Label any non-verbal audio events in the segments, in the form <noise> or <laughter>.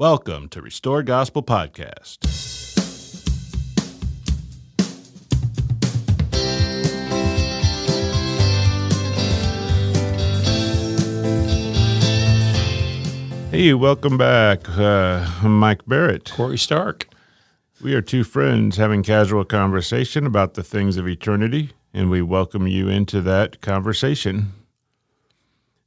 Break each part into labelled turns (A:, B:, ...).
A: Welcome to Restore Gospel Podcast. Hey, welcome back. Uh, I'm Mike Barrett.
B: Corey Stark.
A: We are two friends having casual conversation about the things of eternity, and we welcome you into that conversation.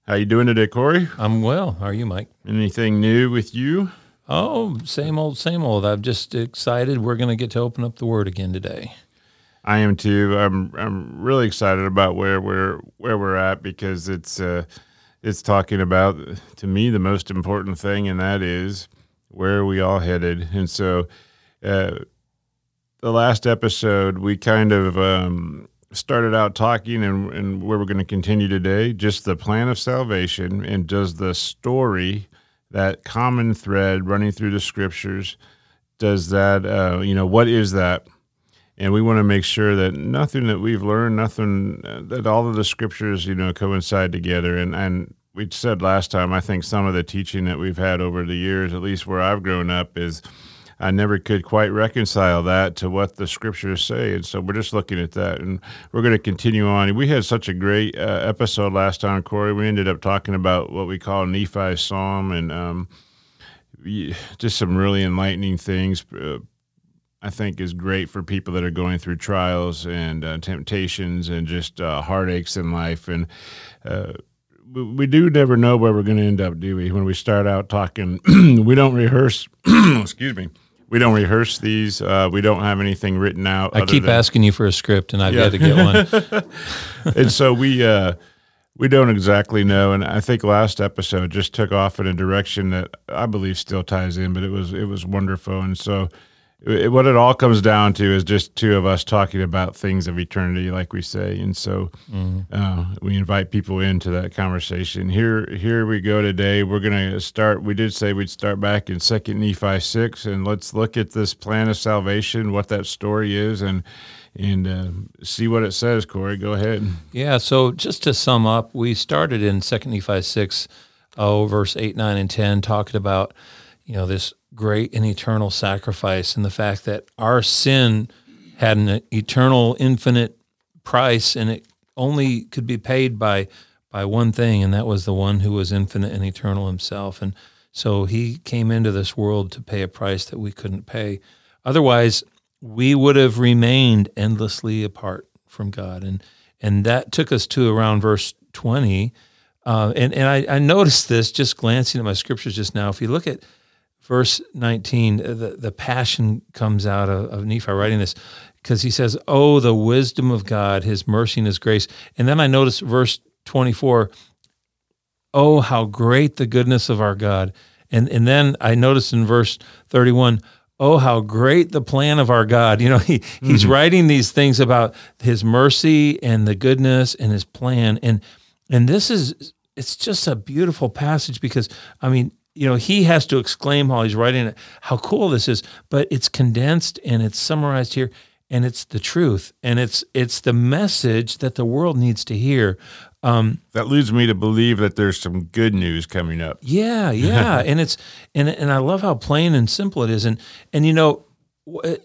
A: How you doing today, Corey?
B: I'm well. How are you, Mike?
A: Anything new with you?
B: Oh, same old, same old. I'm just excited. We're going to get to open up the Word again today.
A: I am too. I'm I'm really excited about where we're where we're at because it's uh, it's talking about to me the most important thing, and that is where are we all headed. And so, uh, the last episode we kind of um, started out talking, and, and where we're going to continue today, just the plan of salvation, and does the story that common thread running through the scriptures does that uh, you know what is that? And we want to make sure that nothing that we've learned nothing uh, that all of the scriptures you know coincide together. And and we said last time i think some of the teaching that we've had over the years at least where i've grown up is I never could quite reconcile that to what the scriptures say. And so we're just looking at that. And we're going to continue on. We had such a great uh, episode last time, Corey. We ended up talking about what we call Nephi's Psalm and um, just some really enlightening things. Uh, I think is great for people that are going through trials and uh, temptations and just uh, heartaches in life. And uh, we do never know where we're going to end up, do we? When we start out talking, <clears throat> we don't rehearse. <clears throat> excuse me we don't rehearse these. Uh, we don't have anything written out.
B: I keep than, asking you for a script, and I've yeah. got to get one. <laughs> <laughs>
A: and so we uh, we don't exactly know. And I think last episode just took off in a direction that I believe still ties in, but it was it was wonderful. And so it, what it all comes down to is just two of us talking about things of eternity, like we say, and so mm-hmm. uh, we invite people into that conversation. Here, here we go today. We're going to start. We did say we'd start back in Second Nephi six, and let's look at this plan of salvation, what that story is, and and uh, see what it says. Corey, go ahead.
B: Yeah. So just to sum up, we started in Second Nephi six, oh, verse eight, nine, and ten, talking about you know this great and eternal sacrifice and the fact that our sin had an eternal infinite price and it only could be paid by by one thing and that was the one who was infinite and eternal himself. And so he came into this world to pay a price that we couldn't pay. Otherwise we would have remained endlessly apart from God. And and that took us to around verse 20 uh, and and I, I noticed this just glancing at my scriptures just now. If you look at verse 19, uh, the, the passion comes out of, of Nephi writing this because he says, Oh, the wisdom of God, his mercy and his grace. And then I notice verse 24, Oh, how great the goodness of our God. And, and then I notice in verse 31, oh how great the plan of our god you know he he's mm-hmm. writing these things about his mercy and the goodness and his plan and and this is it's just a beautiful passage because i mean you know, he has to exclaim while he's writing it how cool this is, but it's condensed and it's summarized here and it's the truth and it's it's the message that the world needs to hear.
A: Um, that leads me to believe that there's some good news coming up.
B: Yeah, yeah, <laughs> and it's and and I love how plain and simple it is, and and you know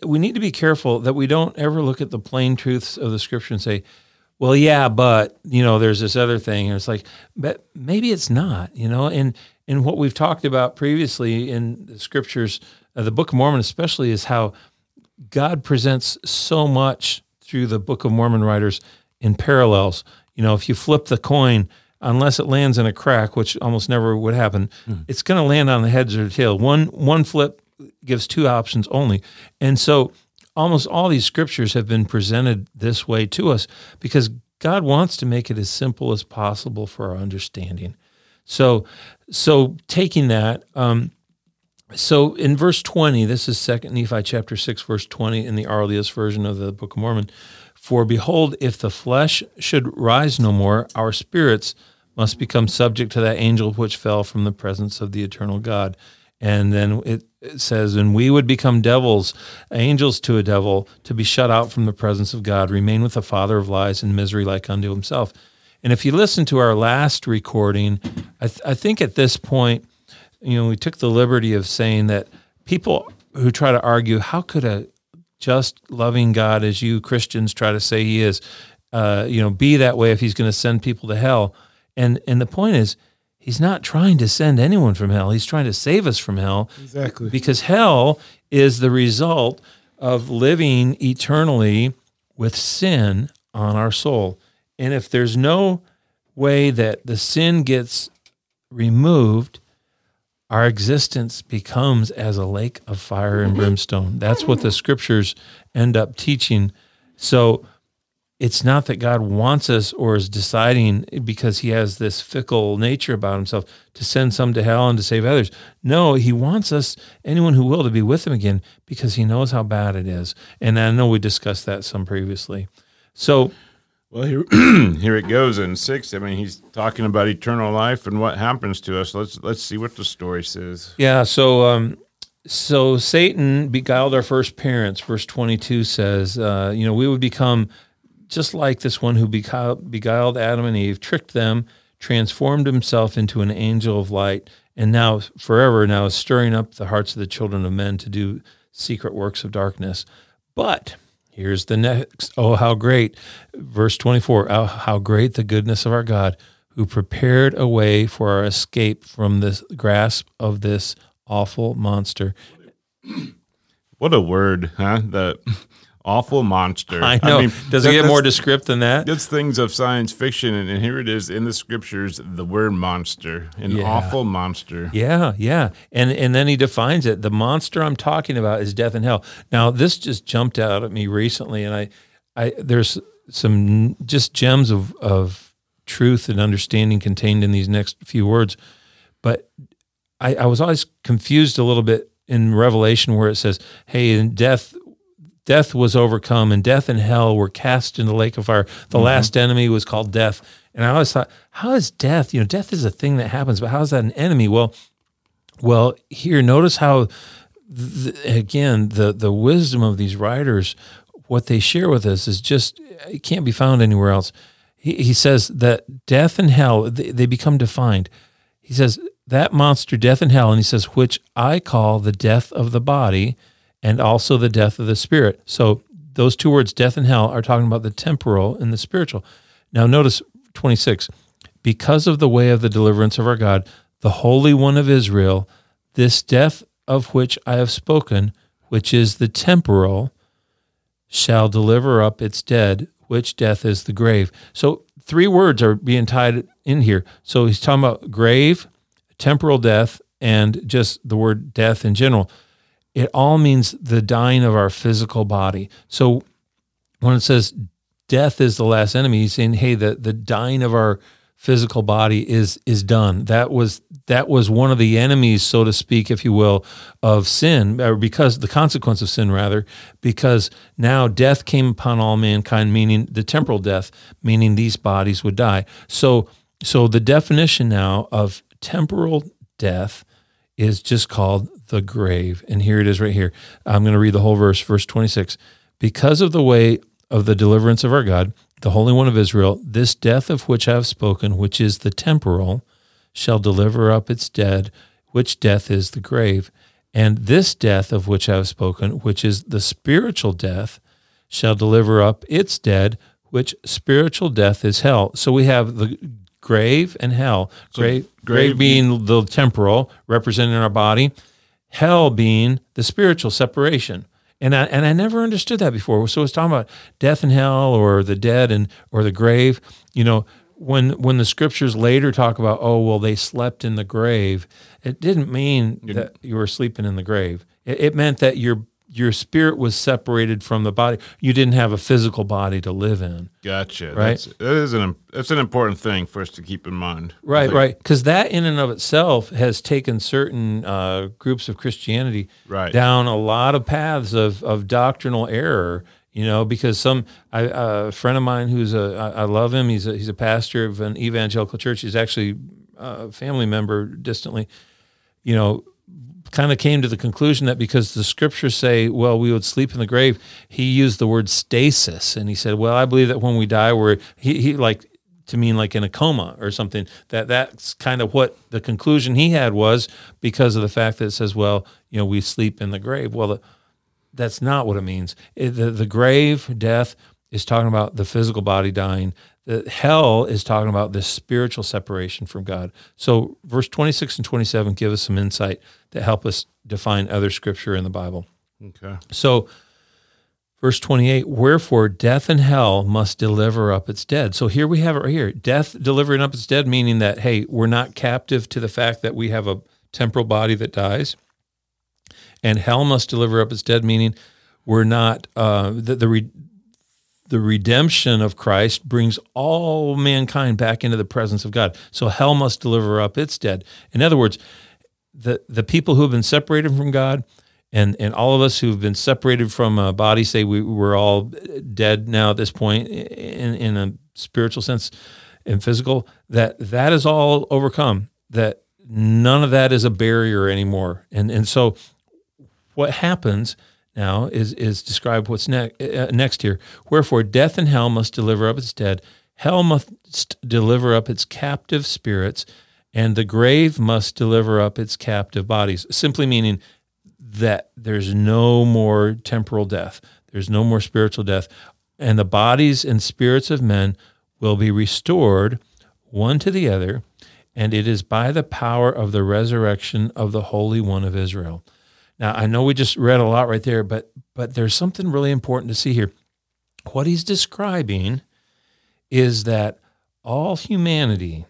B: we need to be careful that we don't ever look at the plain truths of the scripture and say, well, yeah, but you know, there's this other thing, and it's like, but maybe it's not, you know, and and what we've talked about previously in the scriptures, uh, the Book of Mormon especially, is how God presents so much through the Book of Mormon writers in parallels. You know, if you flip the coin, unless it lands in a crack, which almost never would happen, mm. it's going to land on the heads or the tail. One one flip gives two options only, and so almost all these scriptures have been presented this way to us because God wants to make it as simple as possible for our understanding. So, so taking that, um, so in verse 20, this is Second Nephi chapter 6, verse 20 in the earliest version of the Book of Mormon. For behold, if the flesh should rise no more, our spirits must become subject to that angel which fell from the presence of the eternal God. And then it, it says, and we would become devils, angels to a devil, to be shut out from the presence of God, remain with the father of lies in misery like unto himself. And if you listen to our last recording, I, th- I think at this point, you know, we took the liberty of saying that people who try to argue, how could a just loving God as you Christians try to say he is, uh, you know, be that way if he's going to send people to hell? And and the point is, he's not trying to send anyone from hell. He's trying to save us from hell.
A: Exactly.
B: Because hell is the result of living eternally with sin on our soul. And if there's no way that the sin gets removed, our existence becomes as a lake of fire and brimstone. That's what the scriptures end up teaching. So it's not that God wants us or is deciding because he has this fickle nature about himself to send some to hell and to save others. No, he wants us, anyone who will, to be with him again because he knows how bad it is. And I know we discussed that some previously. So,
A: well, here, <clears throat> here it goes in six. I mean, he's talking about eternal life and what happens to us. Let's let's see what the story says.
B: Yeah. So, um, so Satan beguiled our first parents. Verse twenty-two says, uh, you know, we would become just like this one who beguiled Adam and Eve, tricked them, transformed himself into an angel of light, and now forever now is stirring up the hearts of the children of men to do secret works of darkness. But here's the next oh how great verse 24 oh, how great the goodness of our god who prepared a way for our escape from the grasp of this awful monster <clears throat>
A: what a word huh the awful monster.
B: I know. I mean, Does it get more descriptive than that?
A: It's things of science fiction, and, and, here it is in the scriptures: the word monster, an yeah. awful monster.
B: Yeah, yeah, and and then he defines it. The monster I'm talking about is death and hell. Now, this just jumped out at me recently, and I, I there's some just gems of of truth and understanding contained in these next few words, but I, I was always confused a little bit in Revelation where it says, "Hey, in death death was overcome and death and hell were cast in the lake of fire. The mm-hmm. last enemy was called death. And I always thought, how is death? You know, death is a thing that happens, but how is that an enemy? Well, well, here, notice how, th- again, the the wisdom of these writers, what they share with us is just it can't be found anywhere else. He, he says that death and hell they, they become defined. He says that monster, death and hell, and he says which I call the death of the body and also the death of the spirit. So those two words, death and hell, are talking about the temporal and the spiritual. Now, notice 26 because of the way of the deliverance of our God, the Holy One of Israel, this death of which I have spoken, which is the temporal, shall deliver up its dead, which death is the grave. So three words are being tied in here. So he's talking about grave, temporal death, and just the word death in general it all means the dying of our physical body. So when it says death is the last enemy, he's saying, hey, the, the dying of our physical body is is done. That was that was one of the enemies, so to speak, if you will, of sin, or because the consequence of sin, rather, because now death came upon all mankind, meaning the temporal death, meaning these bodies would die. So so the definition now of temporal death is just called the grave. And here it is right here. I'm going to read the whole verse, verse 26. Because of the way of the deliverance of our God, the Holy One of Israel, this death of which I have spoken, which is the temporal, shall deliver up its dead, which death is the grave. And this death of which I have spoken, which is the spiritual death, shall deliver up its dead, which spiritual death is hell. So we have the grave and hell. So grave, grave being the temporal, representing our body, hell being the spiritual separation. And I and I never understood that before. So it's talking about death and hell or the dead and or the grave. You know, when when the scriptures later talk about, oh well, they slept in the grave, it didn't mean that you were sleeping in the grave. It, it meant that your your spirit was separated from the body. You didn't have a physical body to live in.
A: Gotcha.
B: Right.
A: That's, that is an that's an important thing for us to keep in mind.
B: Right. Right. Because that in and of itself has taken certain uh, groups of Christianity
A: right.
B: down a lot of paths of of doctrinal error. You know, because some I, a friend of mine who's a I, I love him. He's a he's a pastor of an evangelical church. He's actually a family member distantly. You know, kind of came to the conclusion that because the scriptures say, well, we would sleep in the grave, he used the word stasis. And he said, well, I believe that when we die, we're, he, he like to mean like in a coma or something. That that's kind of what the conclusion he had was because of the fact that it says, well, you know, we sleep in the grave. Well, that's not what it means. It, the, the grave, death, is talking about the physical body dying. The hell is talking about the spiritual separation from God. So, verse 26 and 27 give us some insight that help us define other scripture in the Bible.
A: Okay.
B: So, verse 28 Wherefore death and hell must deliver up its dead. So, here we have it right here death delivering up its dead, meaning that, hey, we're not captive to the fact that we have a temporal body that dies. And hell must deliver up its dead, meaning we're not, uh, the, the, re, the redemption of Christ brings all mankind back into the presence of God. So hell must deliver up its dead. In other words, the, the people who have been separated from God, and and all of us who've been separated from a body say we, we're all dead now at this point in, in a spiritual sense and physical that that is all overcome that none of that is a barrier anymore and and so what happens now is is describe what's ne- uh, next here. Wherefore death and hell must deliver up its dead. Hell must deliver up its captive spirits and the grave must deliver up its captive bodies. Simply meaning that there's no more temporal death, there's no more spiritual death, and the bodies and spirits of men will be restored one to the other, and it is by the power of the resurrection of the Holy One of Israel. Now, I know we just read a lot right there, but but there's something really important to see here. What he's describing is that all humanity,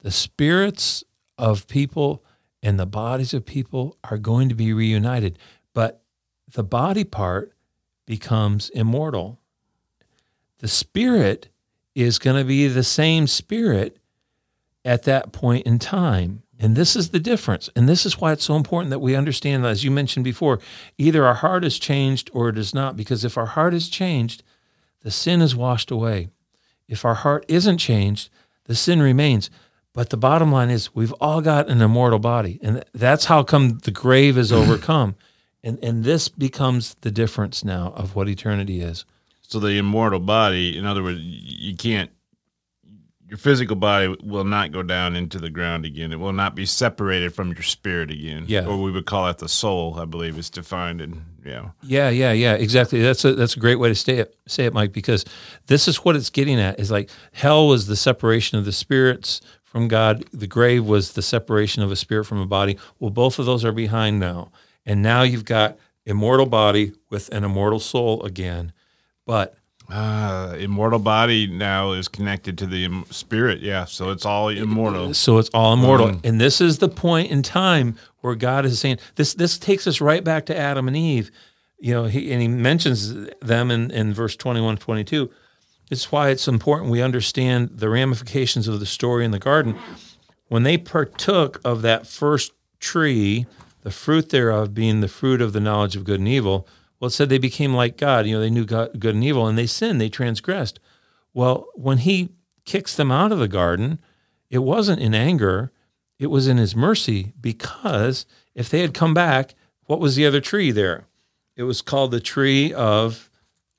B: the spirits of people and the bodies of people are going to be reunited. But the body part becomes immortal. The spirit is going to be the same spirit at that point in time. And this is the difference. And this is why it's so important that we understand, as you mentioned before, either our heart is changed or it is not. Because if our heart is changed, the sin is washed away. If our heart isn't changed, the sin remains. But the bottom line is we've all got an immortal body. And that's how come the grave is <clears throat> overcome. and and this becomes the difference now of what eternity is.
A: So the immortal body, in other words, you can't your physical body will not go down into the ground again. It will not be separated from your spirit again.
B: Yeah.
A: Or we would call it the soul, I believe is defined in yeah.
B: Yeah, yeah, yeah, exactly. That's a that's a great way to say it say it, Mike, because this is what it's getting at is like hell was the separation of the spirits from God. The grave was the separation of a spirit from a body. Well, both of those are behind now. And now you've got immortal body with an immortal soul again. But
A: uh, immortal body now is connected to the Im- spirit. Yeah, so it's all immortal.
B: So it's all immortal, um, and this is the point in time where God is saying this. This takes us right back to Adam and Eve. You know, he, and he mentions them in, in verse 21, 22. It's why it's important we understand the ramifications of the story in the garden. When they partook of that first tree, the fruit thereof being the fruit of the knowledge of good and evil, well, it said they became like God. You know, they knew God, good and evil, and they sinned, they transgressed. Well, when he kicks them out of the garden, it wasn't in anger, it was in his mercy, because if they had come back, what was the other tree there? It was called the tree of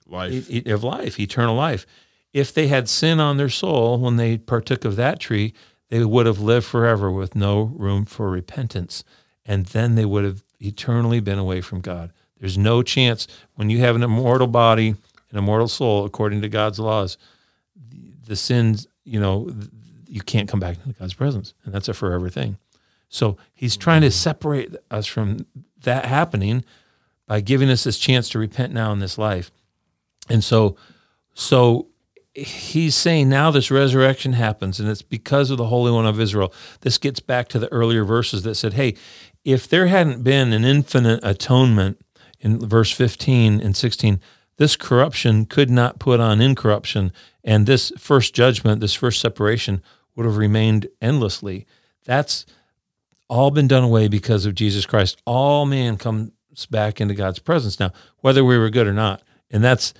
A: life,
B: of life, eternal life if they had sin on their soul when they partook of that tree, they would have lived forever with no room for repentance. And then they would have eternally been away from God. There's no chance when you have an immortal body, an immortal soul, according to God's laws, the sins, you know, you can't come back into God's presence. And that's a forever thing. So he's trying to separate us from that happening by giving us this chance to repent now in this life. And so, so he's saying now this resurrection happens and it's because of the Holy One of Israel. This gets back to the earlier verses that said, hey, if there hadn't been an infinite atonement in verse 15 and 16, this corruption could not put on incorruption. And this first judgment, this first separation, would have remained endlessly. That's all been done away because of Jesus Christ. All man comes back into God's presence now, whether we were good or not. And that's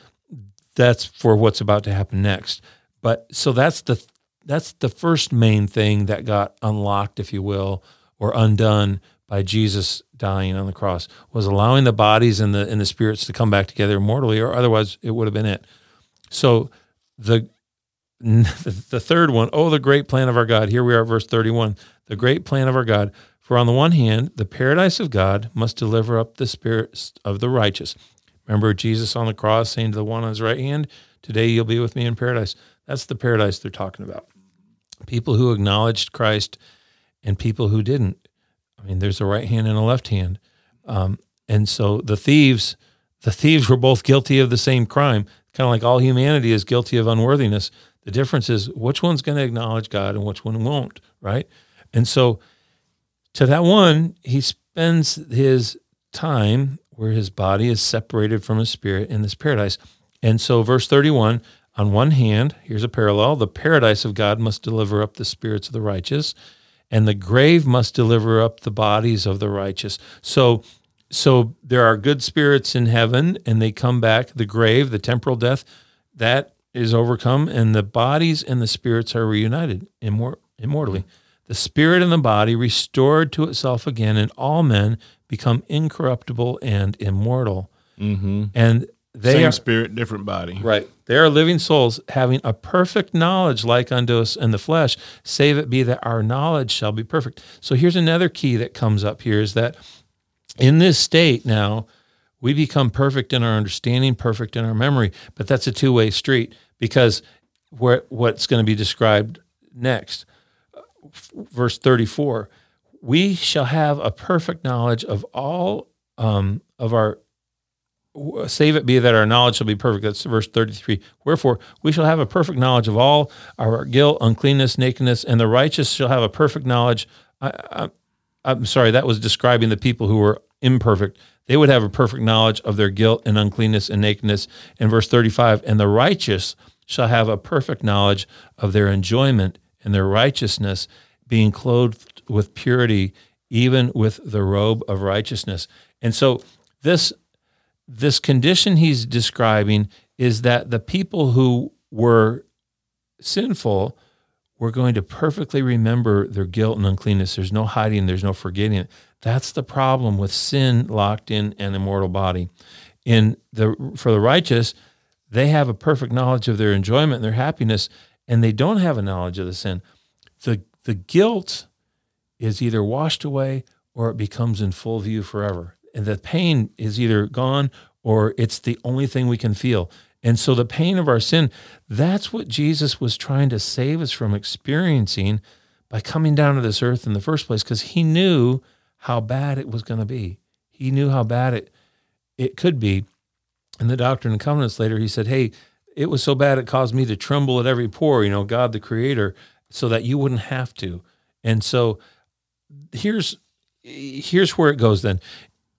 B: that's for what's about to happen next. But so that's the that's the first main thing that got unlocked, if you will, or undone by Jesus dying on the cross was allowing the bodies and the and the spirits to come back together immortally, or otherwise it would have been it. So the <laughs> the third one, oh, the great plan of our God. Here we are at verse 31. The great plan of our God. For on the one hand, the paradise of God must deliver up the spirits of the righteous. Remember Jesus on the cross saying to the one on his right hand, Today you'll be with me in paradise. That's the paradise they're talking about. People who acknowledged Christ and people who didn't. I mean, there's a right hand and a left hand. Um, and so the thieves, the thieves were both guilty of the same crime, kind of like all humanity is guilty of unworthiness. The difference is which one's going to acknowledge God and which one won't, right? And so to that one, he spends his time where his body is separated from his spirit in this paradise. And so, verse 31 on one hand, here's a parallel the paradise of God must deliver up the spirits of the righteous, and the grave must deliver up the bodies of the righteous. So, so there are good spirits in heaven, and they come back. The grave, the temporal death, that is overcome, and the bodies and the spirits are reunited immor- immortally. The spirit and the body restored to itself again, and all men become incorruptible and immortal.
A: Mm-hmm.
B: And they
A: Same
B: are
A: spirit, different body.
B: right. They are living souls having a perfect knowledge like unto us in the flesh, save it be that our knowledge shall be perfect. So here's another key that comes up here is that in this state now, we become perfect in our understanding, perfect in our memory, but that's a two-way street because where, what's going to be described next, verse 34, we shall have a perfect knowledge of all um, of our Uh, save it be that our knowledge shall be perfect. That's verse 33. Wherefore, we shall have a perfect knowledge of all our guilt, uncleanness, nakedness, and the righteous shall have a perfect knowledge. I, am sorry, that was describing the people who were imperfect. They would have a perfect knowledge of their guilt and uncleanness and nakedness. In verse 35, and the righteous shall have a perfect knowledge of their enjoyment and their righteousness, being clothed with purity, even with the robe of righteousness. And so, this this condition he's describing is that the people who were sinful were going to perfectly remember their guilt and uncleanness. There's no hiding, there's no forgetting it. That's the problem with sin locked in an immortal body. In the for the righteous, they have a perfect knowledge of their enjoyment and their happiness, and they don't have a knowledge of the sin. The the guilt is either washed away or it becomes in full view forever the pain is either gone or it's the only thing we can feel. And so the pain of our sin, that's what Jesus was trying to save us from experiencing by coming down to this earth in the first place because he knew how bad it was going to be. He knew how bad it it could be. In the Doctrine and Covenants later, he said, "Hey, it was so bad it caused me to tremble at every pore, you know, God the creator, so that you wouldn't have to." And so here's here's where it goes then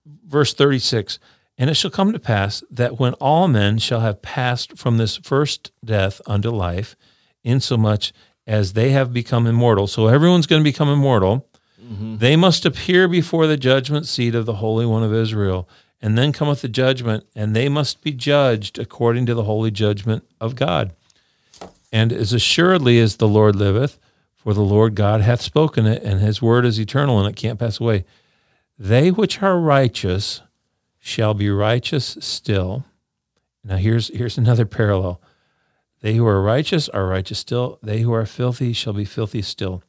B: verse 36 And it shall come to pass that when all men shall have passed from this first death unto life, insomuch as they have become immortal, so everyone's going to become immortal, mm-hmm. they must appear before the judgment seat of the Holy One of Israel. And then cometh the judgment, and they must be judged according to the holy judgment of God. And as assuredly as the Lord liveth, for the Lord God hath spoken it, and his word is eternal, and it can't pass away. They which are righteous shall be righteous still. Now here's here's another parallel. They who are righteous are righteous still. They who are filthy shall be filthy still.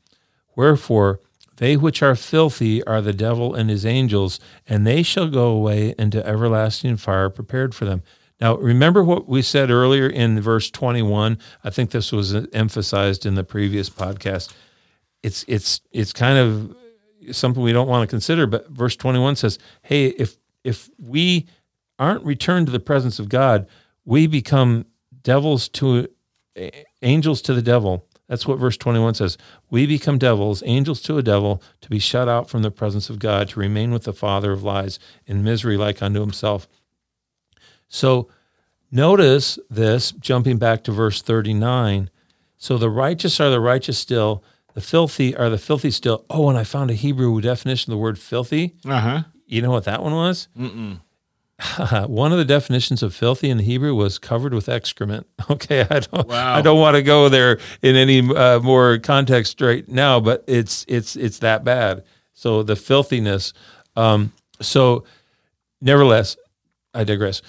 B: Wherefore they which are filthy are the devil and his angels, and they shall go away into everlasting fire prepared for them. Now, remember what we said earlier in verse 21? I think this was emphasized in the previous podcast. It's it's it's kind of something we don't want to consider. But verse 21 says, hey, if if we aren't returned to the presence of God, we become devils to angels to the devil. That's what verse 21 says. We become devils, angels to a devil, to be shut out from the presence of God, to remain with the father of lies in misery like unto himself. So notice this, jumping back to verse 39. So the righteous are the righteous still, the filthy are the filthy still. Oh, and I found a Hebrew definition of the word filthy.
A: Uh huh.
B: You know what that one was?
A: Mm-mm. <laughs>
B: one of the definitions of filthy in the Hebrew was covered with excrement. <laughs> Okay, I don't,
A: Wow.
B: I don't want to go there in any uh, more context right now, but it's it's it's that bad. So the filthiness. Um, so, nevertheless, I digress.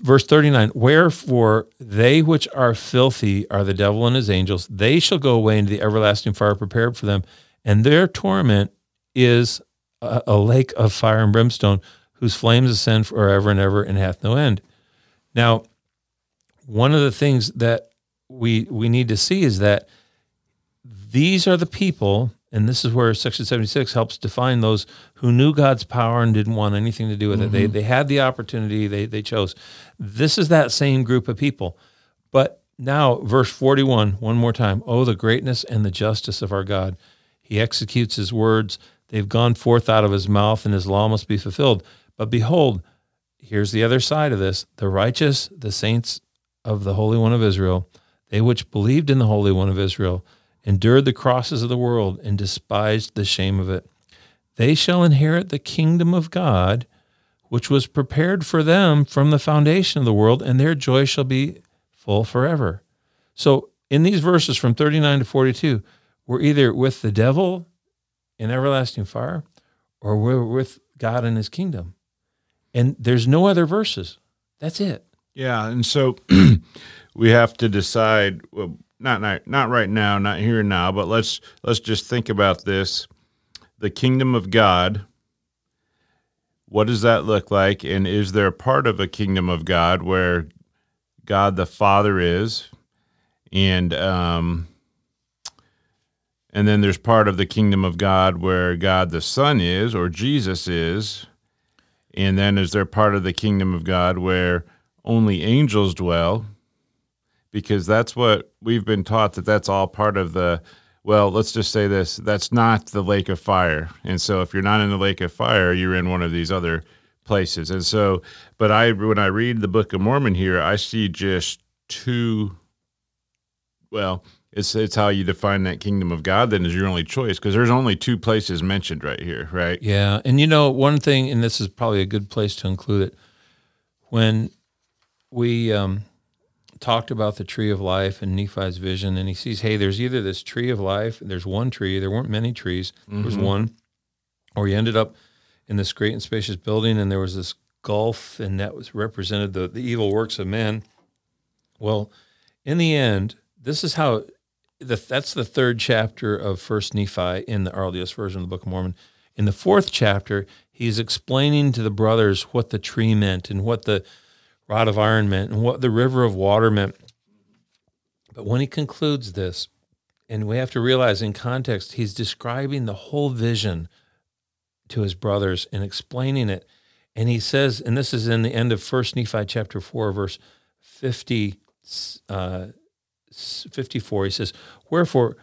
B: Verse 39 Wherefore they which are filthy are the devil and his angels. They shall go away into the everlasting fire prepared for them, and their torment is a, a lake of fire and brimstone, whose flames ascend forever and ever and hath no end. Now, one of the things that we we need to see is that these are the people, and this is where Section 76 helps define those who knew God's power and didn't want anything to do with it. They, mm-hmm. they had the opportunity, they, they chose. This is that same group of people. But now, verse 41, one more time. Oh, the greatness and the justice of our God. He executes his words. They've gone forth out of his mouth, and his law must be fulfilled. But behold, here's the other side of this the righteous, the saints of the Holy One of Israel, they which believed in the Holy One of Israel, endured the crosses of the world, and despised the shame of it. They shall inherit the kingdom of God, which was prepared for them from the foundation of the world, and their joy shall be full forever. So, in these verses from 39 to 42, we're either with the devil in everlasting fire or we're with God in his kingdom. And there's no other verses. That's it.
A: Yeah, and so <clears throat> we have to decide. Not not not right now, not here now, but let's let's just think about this: the kingdom of God. What does that look like? And is there part of a kingdom of God where God the Father is, and um, and then there's part of the kingdom of God where God the Son is, or Jesus is, and then is there part of the kingdom of God where only angels dwell? Because that's what we've been taught that that's all part of the. Well, let's just say this: that's not the lake of fire, and so if you're not in the lake of fire, you're in one of these other places. And so, but I when I read the Book of Mormon here, I see just two. Well, it's it's how you define that kingdom of God. Then is your only choice because there's only two places mentioned right here, right?
B: Yeah, and you know one thing, and this is probably a good place to include it. When we um, talked about the tree of life and Nephi's vision, and he sees, hey, there's either this tree of life, there's one tree, there weren't many trees, there was mm-hmm. one, or he ended up in this great and spacious building, and there was this gulf, and that was represented the, the evil works of men. Well, in the end, this is how the, that's the third chapter of First Nephi in the earliest version of the Book of Mormon. In the fourth chapter, he's explaining to the brothers what the tree meant and what the rod of iron meant and what the river of water meant. But when he concludes this, and we have to realize in context, he's describing the whole vision to his brothers and explaining it. And he says, and this is in the end of First Nephi chapter 4, verse 50, uh, 54, he says, Wherefore,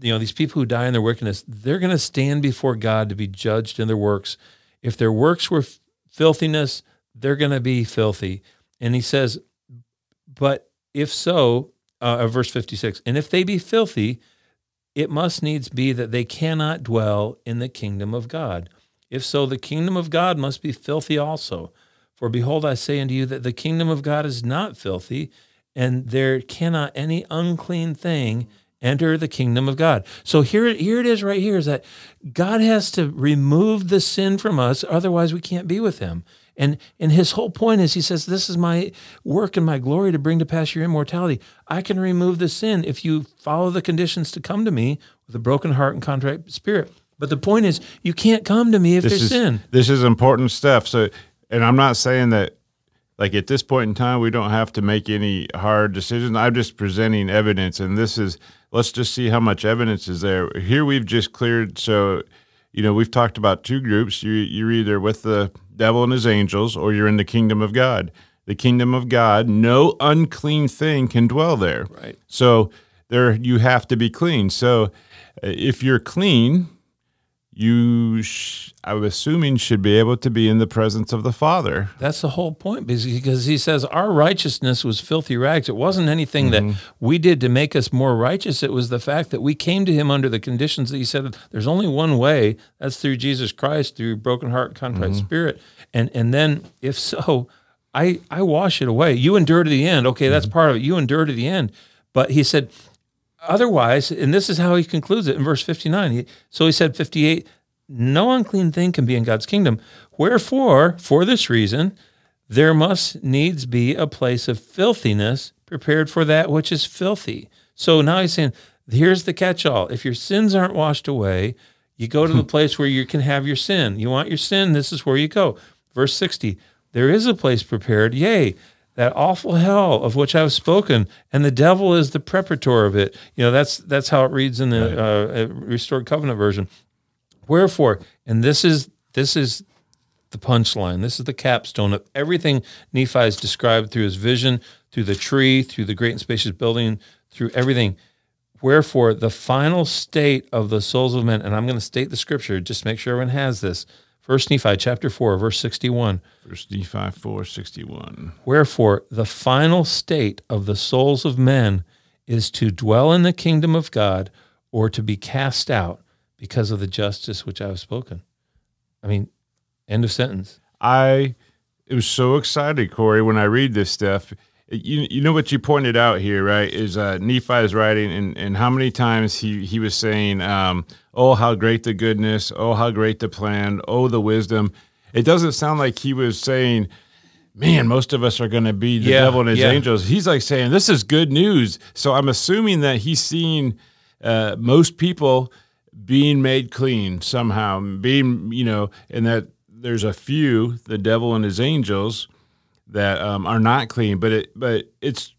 B: you know, these people who die in their wickedness, they're going to stand before God to be judged in their works. If their works were filthiness, they're going to be filthy. And he says, but if so, uh, verse 56, and if they be filthy, it must needs be that they cannot dwell in the kingdom of God. If so, the kingdom of God must be filthy also. For behold, I say unto you that the kingdom of God is not filthy, and there cannot any unclean thing enter the kingdom of God. So here, here it is right here is that God has to remove the sin from us, otherwise we can't be with him. And and his whole point is he says, This is my work and my glory to bring to pass your immortality. I can remove the sin if you follow the conditions to come to me with a broken heart and contrite spirit. But the point is, you can't come to me if
A: This
B: there's
A: is
B: sin.
A: this is important stuff. So, and I'm not saying that like at this point in time we don't have to make any hard decisions. I'm just presenting evidence, and this is let's just see how much evidence is there. Here we've just cleared. So, you know, we've talked about two groups. You you're either with the devil and his angels, or you're in the kingdom of God. The kingdom of God, no unclean thing can dwell there.
B: Right.
A: So there, you have to be clean. So uh, if you're clean, you, sh- I'm assuming, should be able to be in the presence of the Father.
B: That's the whole point because- he says our righteousness was filthy rags. It wasn't anything that mm-hmm. we did to make us more righteous. It was the fact that we came to him under the conditions that he said there's only one way. That's through Jesus Christ, through broken heart, contrite mm-hmm. spirit. And and then if so, I I wash it away. You endure to the end. Okay, that's mm-hmm. part of it. You endure to the end. But he said otherwise, and this is how he concludes it in verse 59. He, so he said 58, no unclean thing can be in God's kingdom. Wherefore, for this reason, there must needs be a place of filthiness prepared for that which is filthy. So now he's saying, here's the catch all. If your sins aren't washed away, you go to the hmm. place where you can have your sin. You want your sin, this is where you go. Verse 60 There is a place prepared, yea, that awful hell of which I've spoken, and the devil is the preparator of it. You know, that's that's how it reads in the uh, restored covenant version. Wherefore, and this is this is the punchline. This is the capstone of everything Nephi has described through his vision, through the tree, through the great and spacious building, through everything. Wherefore, the final state of the souls of men, and I'm going to state the scripture, just make sure everyone has this. First Nephi chapter 4, verse 61.
A: First Nephi 4, 61.
B: Wherefore, the final state of the souls of men is to dwell in the kingdom of God or to be cast out because of the justice which I have spoken. I mean, end of sentence.
A: I it was so excited, Corey, when I read this stuff. You, you know what you pointed out here, right? Is uh, Nephi is writing, and, and how many times he, he was saying, um, Oh, how great the goodness. Oh, how great the plan. Oh, the wisdom. It doesn't sound like he was saying, Man, most of us are going to be the
B: Yeah,
A: devil and his
B: yeah.
A: angels. He's like saying, This is good news. So I'm assuming that he's seeing uh, most people being made clean somehow, being, you know, and that there's a few, the devil and his angels, that um, are not clean. But it, but it's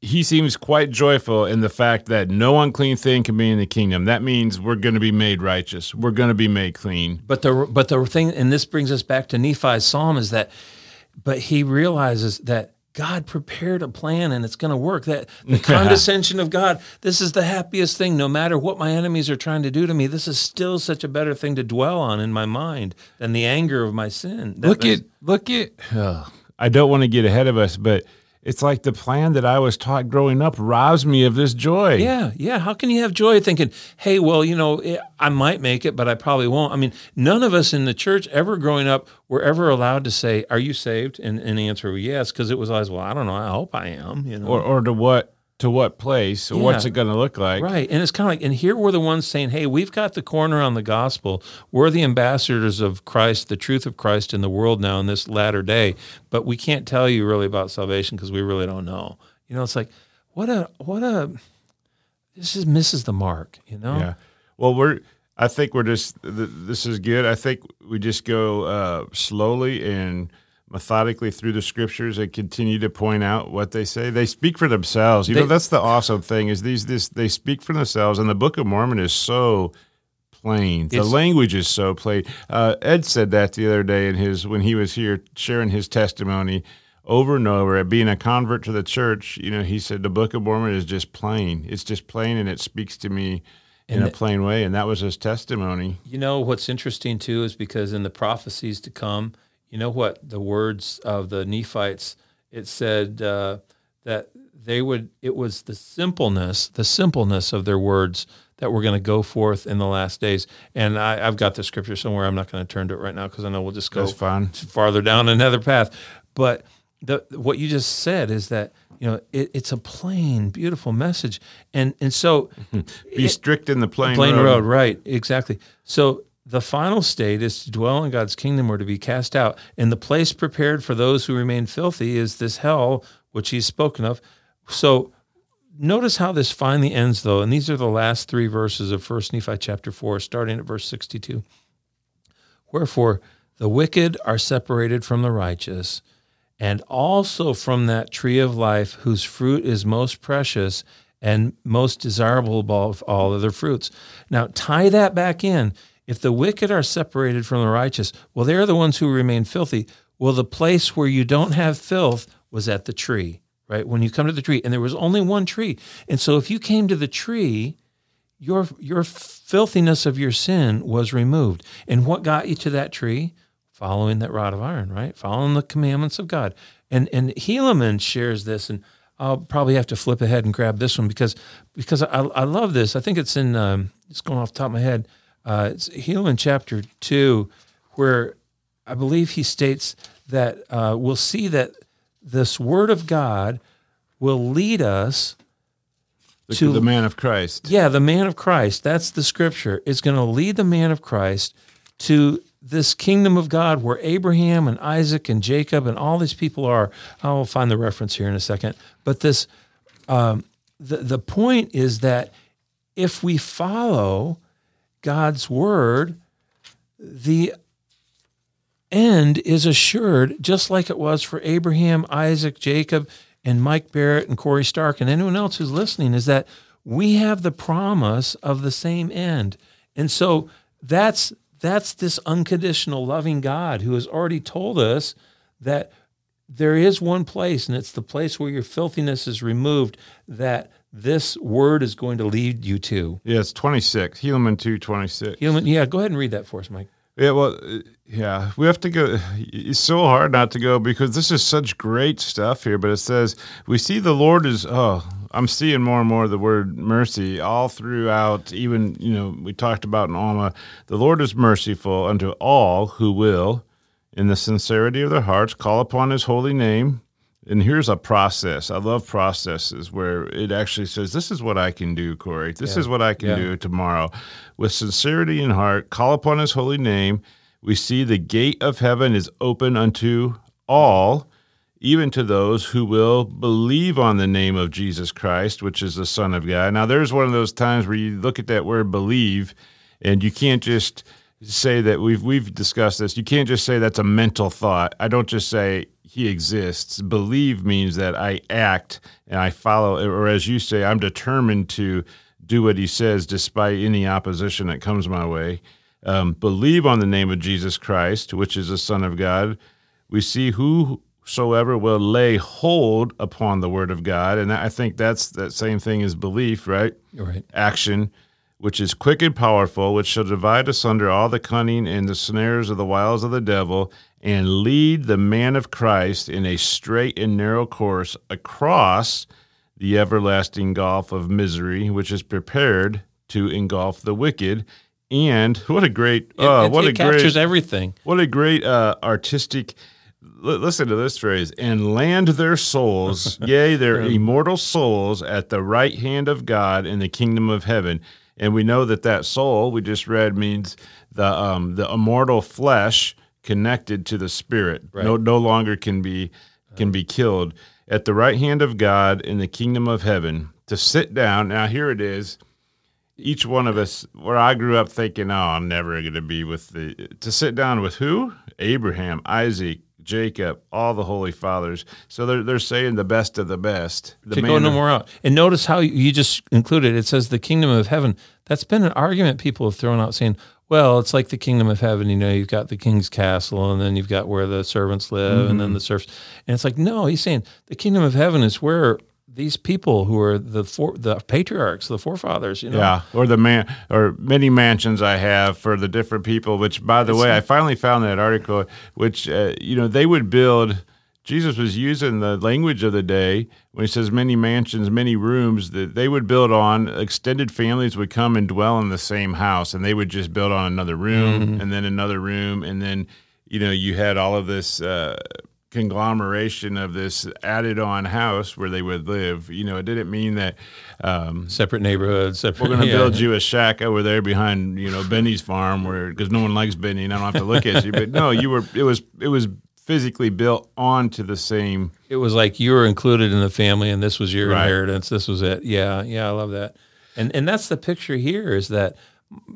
A: he seems quite joyful in the fact that no unclean thing can be in the kingdom. That means we're going to be made righteous. We're going to be made clean.
B: But the but the thing, and this brings us back to Nephi's psalm, is that, but he realizes that God prepared a plan and it's going to work. That <laughs> the condescension of God, this is the happiest thing. No matter what my enemies are trying to do to me, this is still such a better thing to dwell on in my mind than the anger of my sin. That-
A: look
B: that's-
A: at look at. I don't want to get ahead of us, but it's like the plan that I was taught growing up robs me of this joy.
B: Yeah, yeah. How can you have joy thinking, hey, well, you know, eh, I might make it, but I probably won't? I mean, none of us in the church ever growing up were ever allowed to say, Are you saved? And, and the answer was yes, because it was always, Well, I don't know. I hope I am, you know.
A: Or or to what to what place? Or What's it going to look like?
B: Right. And it's kind of like, and here we're the ones saying, hey, we've got the corner on the gospel. We're the ambassadors of Christ, the truth of Christ in the world now in this latter day. But we can't tell you really about salvation because we really don't know. You know, it's like, what a, what a, this is misses the mark, you know?
A: Yeah. Well, we're. I think we're just. Th- this is good. I think we just go uh, slowly and methodically through the scriptures and continue to point out what they say. They speak for themselves. You know, that's the awesome thing is these. This they speak for themselves, and the Book of Mormon is so plain. The language is so plain. Uh, Ed said that the other day in his when he was here sharing his testimony over and over at being a convert to the church. You know, he said the Book of Mormon is just plain. It's just plain, and it speaks to me in a plain way, and that was his testimony.
B: You know what's interesting too is because in the prophecies to come, you know what the words of the Nephites it said uh, that they would it was the simpleness the simpleness of their words that were going to go forth in the last days. And I, I've got the scripture somewhere. I'm not going to turn to it right now because I know we'll just go farther down another path. But the what you just said is that you know it, it's a plain, beautiful message, and and so <laughs>
A: Be strict in the plain,
B: plain
A: road.
B: road. right? Exactly. So the final state is to dwell in God's kingdom or to be cast out, and the place prepared for those who remain filthy is this hell which He's spoken of. So notice how this finally ends, though, and these are the last three verses of First Nephi chapter four, starting at verse sixty-two. Wherefore the wicked are separated from the righteous, and also from that tree of life whose fruit is most precious and most desirable above all other fruits. Now tie that back in. If the wicked are separated from the righteous, well, they're the ones who remain filthy. Well, the place where you don't have filth was at the tree, right? When you come to the tree, and there was only one tree. And so if you came to the tree, your your filthiness of your sin was removed. And what got you to that tree? Following that rod of iron, right? Following the commandments of God. And and Helaman shares this, and I'll probably have to flip ahead and grab this one because because I, I love this. I think it's in um, it's going off the top of my head. Uh, it's Helaman chapter two, where I believe he states that uh, we'll see that this word of God will lead us
A: The,
B: to-
A: the man of Christ.
B: yeah, the man of Christ, that's the scripture, is going to lead the man of Christ to this kingdom of God where Abraham and Isaac and Jacob and all these people are. I'll find the reference here in a second. But this, um, the the point is that if we follow God's word, the end is assured, just like it was for Abraham, Isaac, Jacob, and Mike Barrett and Corey Stark and anyone else who's listening, is that we have the promise of the same end. And so that's that's this unconditional loving God who has already told us that there is one place, and it's the place where your filthiness is removed, that this word is going to lead you to.
A: Yeah, it's 26, Helaman 2 26.
B: Helaman, yeah, go ahead and read that for us, Mike.
A: Yeah, well, uh, yeah, we have to go. <laughs> It's so hard not to go because this is such great stuff here. But it says, we see the Lord is, oh, I'm seeing more and more the word mercy all throughout. Even, you know, we talked about in Alma, the Lord is merciful unto all who will, in the sincerity of their hearts, call upon his holy name. And here's a process. I love processes where it actually says, This is what I can do, Corey. This
B: Yeah.
A: is what I can
B: Yeah.
A: do tomorrow. With sincerity in heart, call upon his holy name. We see the gate of heaven is open unto all, even to those who will believe on the name of Jesus Christ, which is the Son of God. Now, there's one of those times where you look at that word believe, and you can't just say that we've we've discussed this. You can't just say that's a mental thought. I don't just say he exists. Believe means that I act and I follow, or as you say, I'm determined to do what he says despite any opposition that comes my way. Um, believe on the name of Jesus Christ, which is the Son of God. We see whosoever will lay hold upon the word of God, and I think that's that same thing as belief, right?
B: Right.
A: action, which is quick and powerful, which shall divide asunder all the cunning and the snares of the wiles of the devil, and lead the man of Christ in a straight and narrow course across the everlasting gulf of misery, which is prepared to engulf the wicked. And what a great,
B: It,
A: oh,
B: it-
A: what
B: it
A: a
B: captures
A: great,
B: everything.
A: what a great uh, artistic. L- listen to this phrase and land their souls, <laughs> yea, their immortal souls, at the right hand of God in the kingdom of heaven. And we know that that soul we just read means the um, the immortal flesh connected to the spirit. No, no longer can be can be killed at the right hand of God in the kingdom of heaven to sit down. Now here it is each one of us where I grew up thinking, oh, I'm never going to be with the to sit down with who? Abraham, Isaac, Jacob, all the holy fathers. So they're they're saying the best of the best. The
B: to go no more out. And notice how you just included it says the kingdom of heaven. That's been an argument people have thrown out saying, well, it's like the kingdom of heaven. You know, you've got the king's castle, and then you've got where the servants live, and
A: Mm-hmm.
B: then the serfs. And it's like, no, he's saying the kingdom of heaven is where these people who are the for, the patriarchs, the forefathers, you know,
A: Yeah, or the man, or many mansions I have for the different people. Which, by the way, I finally found that article. Which uh, you know they would build. Jesus was using the language of the day when he says many mansions, many rooms that they would build on. Extended families would come and dwell in the same house, and they would just build on another room and then another room, and then you know you had all of this. Uh, conglomeration of this added on house where they would live you know it didn't mean that um,
B: separate neighborhoods, separate.
A: we're going to
B: yeah.
A: build you a shack over there behind, you know, Benny's farm, where because no one likes Benny, and I don't have to look at you. But no, you were. It was. It was physically built onto the same.
B: It was like you were included in the family, and this was your
A: Right.
B: inheritance. This was it. Yeah, yeah, I love that. And and that's the picture here is that,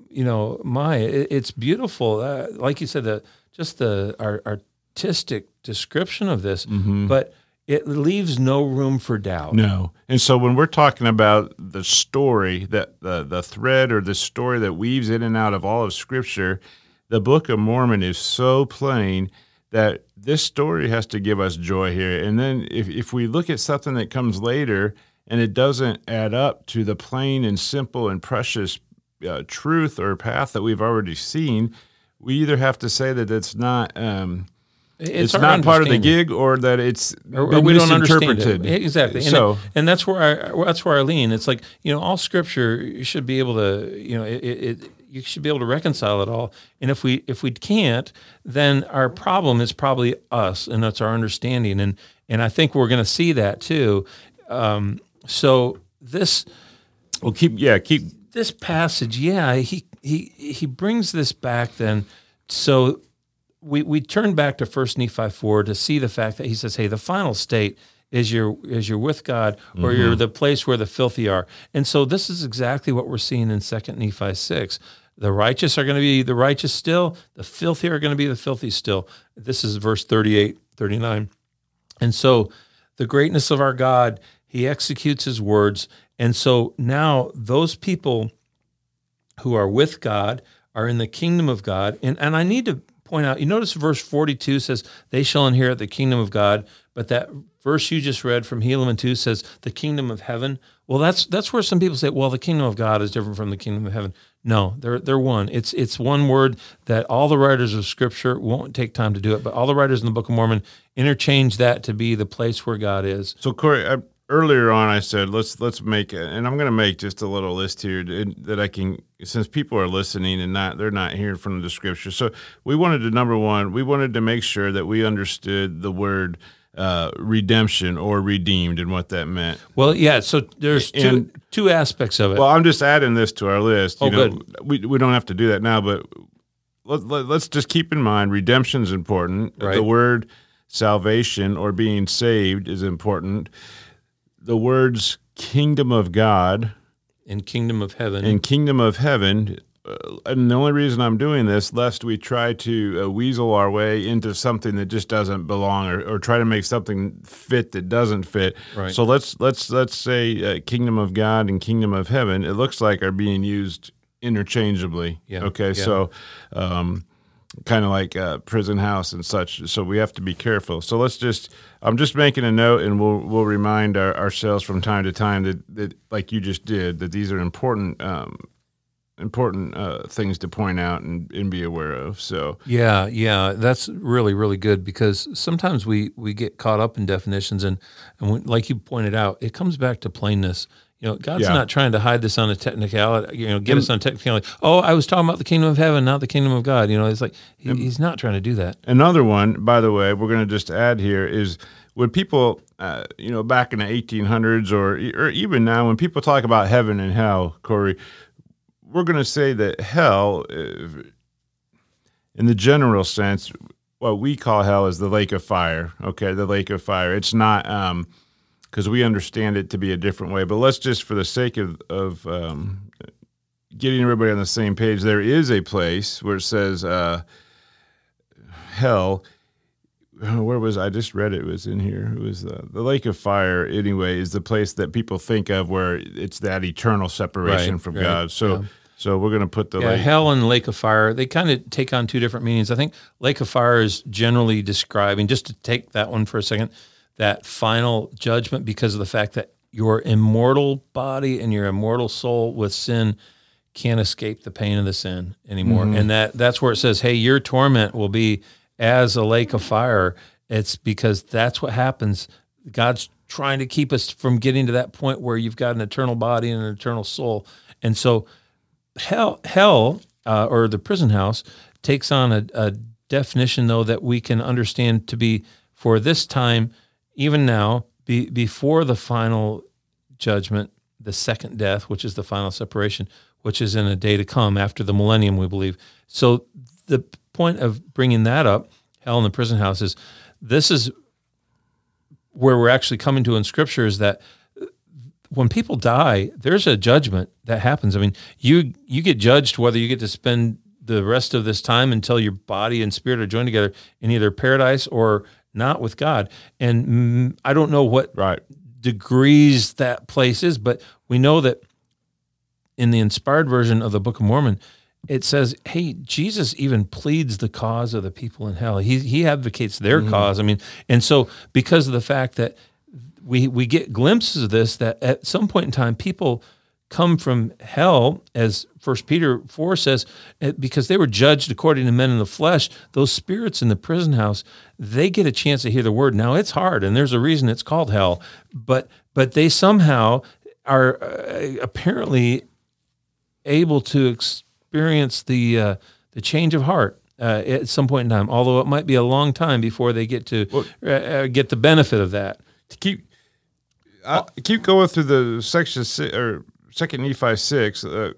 B: you know, my it, it's beautiful. Uh, like you said, the just the our, artistic description of this, but it leaves no room for doubt.
A: No, and so when we're talking about the story, that the the thread or the story that weaves in and out of all of Scripture, the Book of Mormon is so plain that this story has to give us joy here. And then if if we look at something that comes later and it doesn't add up to the plain and simple and precious uh, truth or path that we've already seen, we either have to say that it's not. Um, it's,
B: our
A: not part of the gig, or that it's
B: or, or we don't understand it. Exactly. And,
A: So
B: and that's where I that's where I lean. It's like you know, all Scripture should be able to you know it you should be able to reconcile it all. And if we if we can't, then our problem is probably us, and that's our understanding. And and I think we're going to see that too. Um, so this
A: well, keep yeah, keep
B: this passage, yeah, he he he brings this back then so we we turn back to First Nephi four to see the fact that he says, "Hey, the final state is you're is you're with God, or you're mm-hmm. the place where the filthy are." And so this is exactly what we're seeing in Second Nephi six. The righteous are going to be the righteous still. The filthy are going to be the filthy still. This is verse 38, 39. And so the greatness of our God, he executes his words. And so now those people who are with God are in the kingdom of God. And, and I need to point out, you notice verse 42 says, They shall inherit the kingdom of God. But that verse you just read from Helaman 2 says, The kingdom of heaven. Well, that's that's where some people say, well, the kingdom of God is different from the kingdom of heaven. No, they're they're one. It's it's one word that all the writers of Scripture won't take time to do it, but all the writers in the Book of Mormon interchange that to be the place where God is.
A: So Corey, I, earlier on, I said let's let's make it, and I'm going to make just a little list here that I can, since people are listening and not they're not hearing from the scripture. So we wanted to number one, we wanted to make sure that we understood the word uh, redemption or redeemed and what that meant.
B: Well, yeah. So there's two
A: And-
B: two aspects of it.
A: Well, I'm just adding this to our list. You
B: Oh,
A: know,
B: good.
A: We we don't have to do that now, but let, let, us just keep in mind redemption is important.
B: Right.
A: The word salvation or being saved is important. The words kingdom of God
B: and kingdom of heaven.
A: and kingdom of heaven. Uh, and the only reason I'm doing this, lest we try to uh, weasel our way into something that just doesn't belong, or, or try to make something fit that doesn't fit.
B: Right.
A: So let's let's let's say uh, kingdom of God and kingdom of heaven. It looks like are being used interchangeably.
B: Yeah,
A: Okay.
B: yeah.
A: So. Um, kind of like uh, prison house and such. So we have to be careful. So let's just. I'm just making a note, and we'll we'll remind our, ourselves from time to time that that like you just did that these are important um, important uh, things to point out and, and be aware of. So
B: Yeah, yeah, that's really really good because sometimes we we get caught up in definitions and and when, like you pointed out, it comes back to plainness. You know, God's
A: Yeah.
B: not trying to hide this on a technicality. You know, get us on technicality. Oh, I was talking about the kingdom of heaven, not the kingdom of God. You know, it's like he, he's not trying to do that.
A: Another one, by the way, we're going to just add here is when people, uh, you know, back in the 1800s or or even now, when people talk about heaven and hell, Corey, we're going to say that hell, uh, in the general sense, what we call hell is the lake of fire. Okay, the lake of fire. It's not because we understand it to be a different way. But let's just, for the sake of of um, getting everybody on the same page, there is a place where it says. Uh, hell oh, where was I just read it, it was in here it was uh, the lake of fire anyway is the place that people think of where it's that eternal separation
B: Right,
A: from
B: right,
A: God so
B: yeah.
A: So we're going to put the
B: Yeah,
A: lake
B: hell and lake of fire, they kind of take on two different meanings. I think lake of fire is generally describing, just to take that one for a second, that final judgment because of the fact that your immortal body and your immortal soul with sin can't escape the pain of the sin anymore. Mm-hmm. And that that's where it says, hey, your torment will be as a lake of fire. It's because that's what happens. God's trying to keep us from getting to that point where you've got an eternal body and an eternal soul. And so hell, hell uh, or the prison house takes on a, a definition, though, that we can understand to be for this time, even now, be, before the final judgment, the second death, which is the final separation, which is in a day to come after the millennium, we believe. So the point of bringing that up, hell in the prison house, is this is where we're actually coming to in Scripture is that when people die, there's a judgment that happens. I mean, you you get judged whether you get to spend the rest of this time until your body and spirit are joined together in either paradise or not with God. And mm, I don't know what
A: right
B: degrees that place is, but we know that in the inspired version of the Book of Mormon, it says, "Hey, Jesus even pleads the cause of the people in hell. He he advocates their cause. I mean, and so because of the fact that we we get glimpses of this, that at some point in time, people come from hell, as First Peter four says, eh, because they were judged according to men in the flesh. Those spirits in the prison house, they get a chance to hear the word. Now it's hard, and there's a reason it's called hell, but but they somehow are uh, apparently able to experience the uh, the change of heart uh, at some point in time. Although it might be a long time before they get to uh, get the benefit of that.
A: to keep uh, keep going through the section si- or second Nephi six. Uh,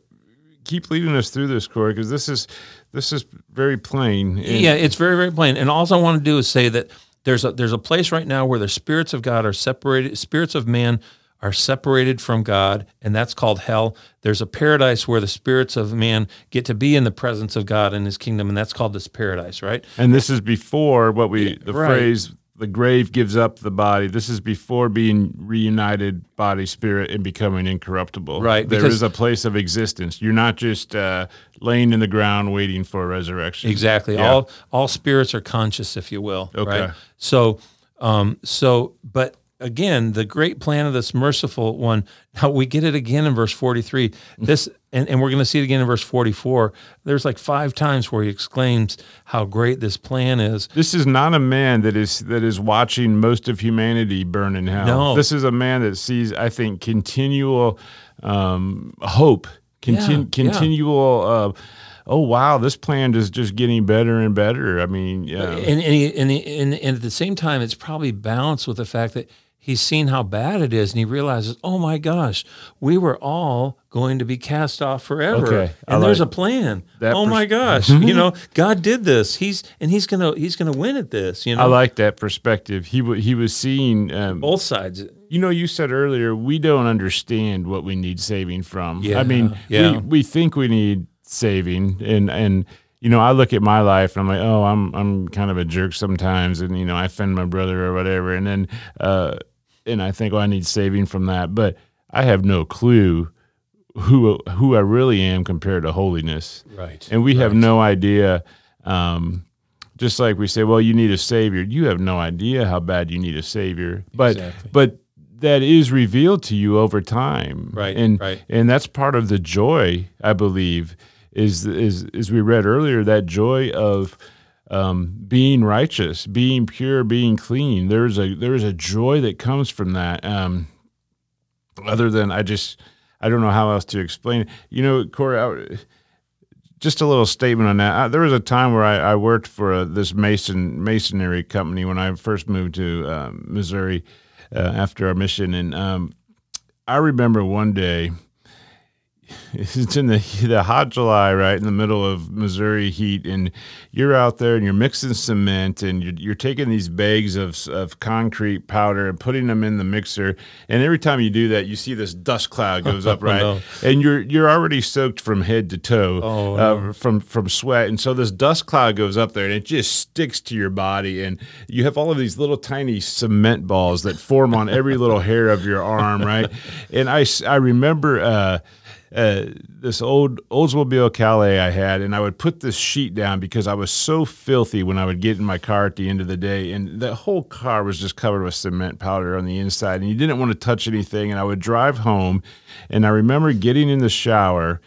A: keep leading us through this, Corey, because this is this is very plain. And-
B: yeah, it's very very plain. And all I want to do is say that there's a there's a place right now where the spirits of God are separated. Spirits of man are separated from God, and that's called hell. There's a paradise where the spirits of man get to be in the presence of God in His kingdom, and that's called this paradise, right?
A: And this is before what we the
B: right.
A: phrase the grave gives up the body. This is before being reunited body spirit and becoming incorruptible.
B: Right,
A: There is a place of existence. You're not just uh, laying in the ground waiting for a resurrection.
B: Exactly.
A: Yeah.
B: All all spirits are conscious, if you will.
A: Okay.
B: Right. So, um, so, but again, the great plan of this merciful one. Now we get it again in verse forty-three. This, and, and we're going to see it again in verse forty-four. There's like five times where he exclaims how great this plan is.
A: This is not a man that is that is watching most of humanity burn in hell.
B: No.
A: This is a man that sees, I think, continual um, hope, contin-
B: Yeah, yeah.
A: continual. Uh, oh wow, this plan is just getting better and better. I mean, yeah.
B: And and, he, and, and and at the same time, it's probably balanced with the fact that he's seen how bad it is, and he realizes, oh my gosh, we were all going to be cast off forever,
A: Okay,
B: and there's a plan. Oh
A: pers-
B: my gosh, you know, God did this. He's and he's gonna he's gonna win at this. You know,
A: I like that perspective. He w- he was seeing. Um,
B: both sides.
A: you know, you said earlier we don't understand what we need saving from.
B: Yeah,
A: I mean,
B: yeah.
A: we, we think we need saving, and and you know, I look at my life and I'm like, oh, I'm I'm kind of a jerk sometimes, and you know, I offend my brother or whatever, and then uh, and I think, oh, I need saving from that, but I have no clue who who I really am compared to holiness
B: Right.
A: and we have no idea. Um, just like we say, well, you need a savior. You have no idea how bad you need a savior, but
B: Exactly.
A: but that is revealed to you over time,
B: Right,
A: And
B: right.
A: and that's part of the joy, I believe, is is as we read earlier that joy of um, being righteous, being pure, being clean. There's a there's a joy that comes from that. Um, other than I just I don't know how else to explain it. You know, Corey. I, just a little statement on that. Uh, there was a time where I, I worked for uh this mason masonry company when I first moved to um, Missouri uh, after our mission, and um, I remember one day. <laughs> It's in the the hot July, right in the middle of Missouri heat, and you're out there and you're mixing cement, and you're, you're taking these bags of of concrete powder and putting them in the mixer. And every time you do that, you see this dust cloud goes up, <laughs> right?
B: no.
A: And you're you're already soaked from head to toe
B: Oh,
A: uh, from from sweat, and so this dust cloud goes up there, and it just sticks to your body, and you have all of these little tiny cement balls that form on every little hair of your arm, right? <laughs> And I I remember. Uh, uh, this old Oldsmobile Calais I had, and I would put this sheet down because I was so filthy when I would get in my car at the end of the day, and the whole car was just covered with cement powder on the inside, and you didn't want to touch anything. And I would drive home, and I remember getting in the shower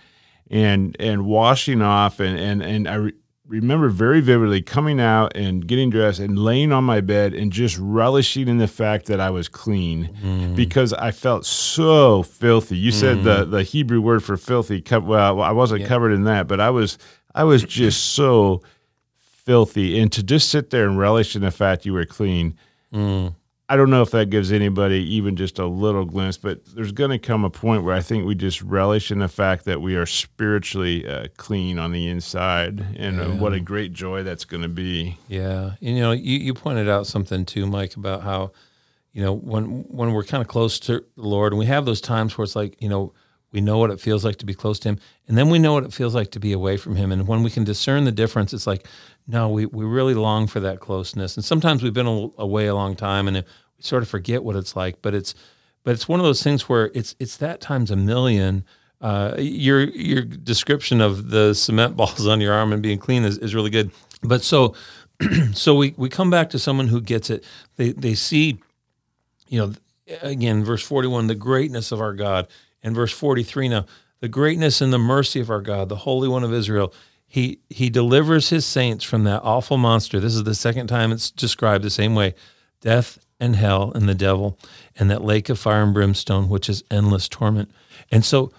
A: and and washing off, and and and I. Re- remember very vividly coming out and getting dressed and laying on my bed and just relishing in the fact that I was clean mm-hmm. because I felt so filthy. You said the mm-hmm. the Hebrew word for filthy. Well, I wasn't covered in that, but I was I was just <clears throat> so filthy. And to just sit there and relish in the fact you were clean. Mm. I don't know if that gives anybody even just a little glimpse, but there's going to come a point where I think we just relish in the fact that we are spiritually uh, clean on the inside, and uh, what a great joy that's going to be.
B: Yeah, and, you know, you, you pointed out something too, Mike, about how you know when when we're kind of close to the Lord, and we have those times where it's like you know we know what it feels like to be close to Him, and then we know what it feels like to be away from Him, and when we can discern the difference, it's like no, we we really long for that closeness, and sometimes we've been a, away a long time, and we sort of forget what it's like, but it's but it's one of those things where it's it's that times a million. Uh, your your description of the cement <laughs> balls on your arm and being clean is, is really good. But so <clears throat> so we, we come back to someone who gets it. They they see, you know, again, verse forty one, the greatness of our God, and verse forty three now, the greatness and the mercy of our God, the Holy One of Israel. He he delivers his saints from that awful monster. This is the second time it's described the same way, death and hell and the devil and that lake of fire and brimstone, which is endless torment. And so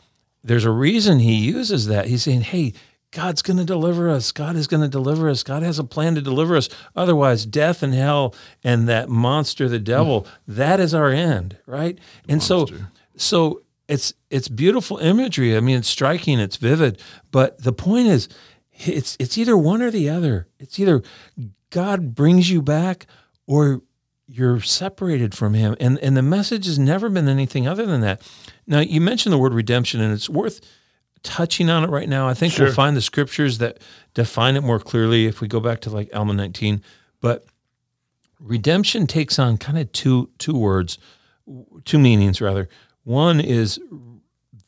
B: there's a reason he uses that. He's saying, hey, God's going to deliver us. God is going to deliver us. God has a plan to deliver us. Otherwise, death and hell and that monster, the devil, that is our end, right? And so, so it's it's beautiful imagery. I mean, it's striking, it's vivid. But the point is, it's it's either one or the other. It's either God brings you back or you're separated from him. And and the message has never been anything other than that. Now you mentioned the word redemption and it's worth touching on it right now. I think
A: Sure.
B: we'll find the scriptures that define it more clearly if we go back to like Alma 19. But redemption takes on kind of two two words, two meanings rather. One is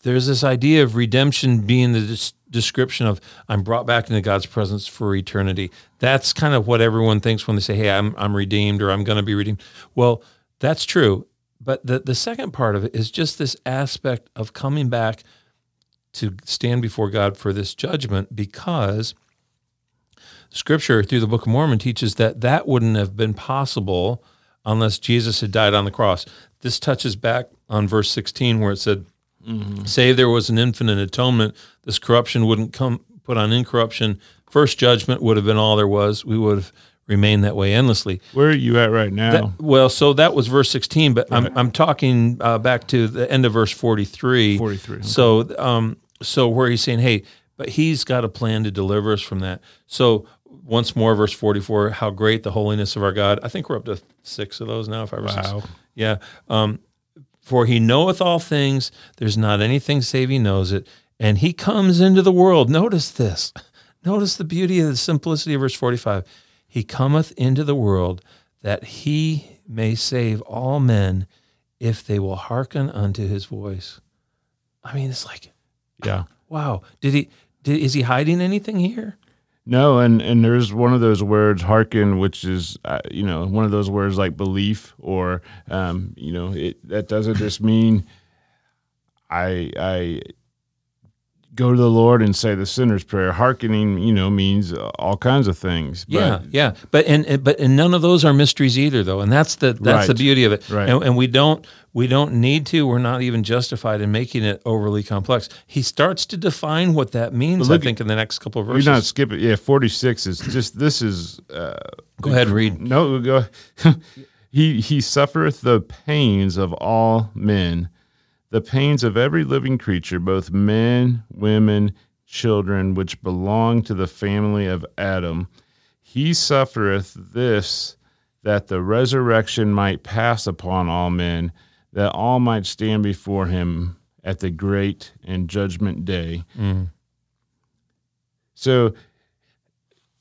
B: there's this idea of redemption being the description of I'm brought back into God's presence for eternity. That's kind of what everyone thinks when they say, "Hey, I'm I'm redeemed" or "I'm going to be redeemed." Well, that's true, but the the second part of it is just this aspect of coming back to stand before God for this judgment because scripture through the Book of Mormon teaches that that wouldn't have been possible unless Jesus had died on the cross. This touches back on verse 16 where it said, Save there was an infinite atonement, this corruption wouldn't come put on incorruption. First judgment would have been all there was. We would have remained that way endlessly.
A: Where are you at right now?
B: That- well, so that was verse 16, but I'm, I'm talking uh, back to the end of verse 43.
A: 43, okay.
B: So, um, so where he's saying, hey, but he's got a plan to deliver us from that. So once more, verse 44, how great the holiness of our God. I think we're up to six of those now, five or six.
A: Wow.
B: Yeah. Um, for he knoweth all things. There's not anything save he knows it. And he comes into the world. Notice this. <laughs> Notice the beauty of the simplicity of verse 45. He cometh into the world that he may save all men if they will hearken unto his voice. I mean, it's like,
A: yeah.
B: wow. Did he, did, is he hiding anything here?
A: No, and and there's one of those words, hearken, which is uh, you know one of those words like belief, or um, you know it that doesn't just mean I I go to the Lord and say the sinner's prayer. Hearkening, you know, means all kinds of things. But,
B: yeah, yeah, but and but and none of those are mysteries either, though, and that's the that's the beauty of it.
A: Right.
B: And, and we don't we don't need to. We're not even justified in making it overly complex. He starts to define what that means.
A: Look
B: I think in the next couple of
A: You're
B: verses.
A: not skipping. Yeah, 46 is just this is. Uh,
B: Go ahead and read.
A: No, go. <laughs> he he suffereth the pains of all men, the pains of every living creature, both men, women, children, which belong to the family of Adam. He suffereth this that the resurrection might pass upon all men, that all might stand before him at the great and judgment day. Mm. So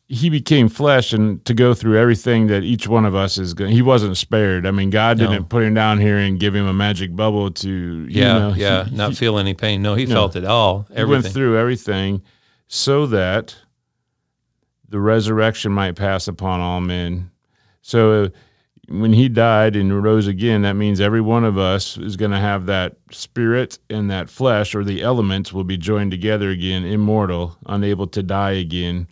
A: he became flesh and to go through everything that each one of us is going he wasn't spared i mean god
B: No.
A: didn't put him down here and give him a magic bubble to you
B: yeah,
A: know,
B: yeah,
A: he,
B: not feel any pain. No, he
A: No.
B: felt it all.
A: he went
B: Everything.
A: through everything so that the resurrection might pass upon all men so uh, when he died and rose again that means every one of us is going to have that spirit and that flesh or the elements will be joined together again immortal unable to die again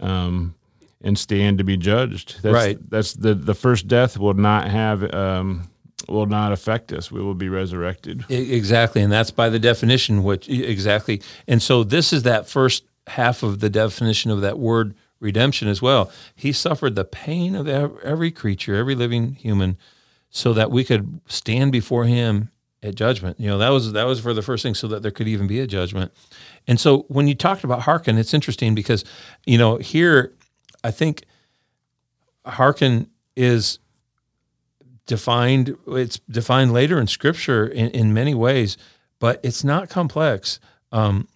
A: um, and stand to be judged that's,
B: Right.
A: that's the the first death will not have um, will not affect us we will be resurrected
B: Exactly, and that's by the definition. Which exactly, and so this is that first half of the definition of that word redemption as well. He suffered the pain of every creature, every living human, so that we could stand before Him at judgment. You know, that was that was for the first thing, so that there could even be a judgment. And so when you talked about hearken, it's interesting because you know here, I think hearken is defined it's defined later in scripture in, in many ways but it's not complex. Um,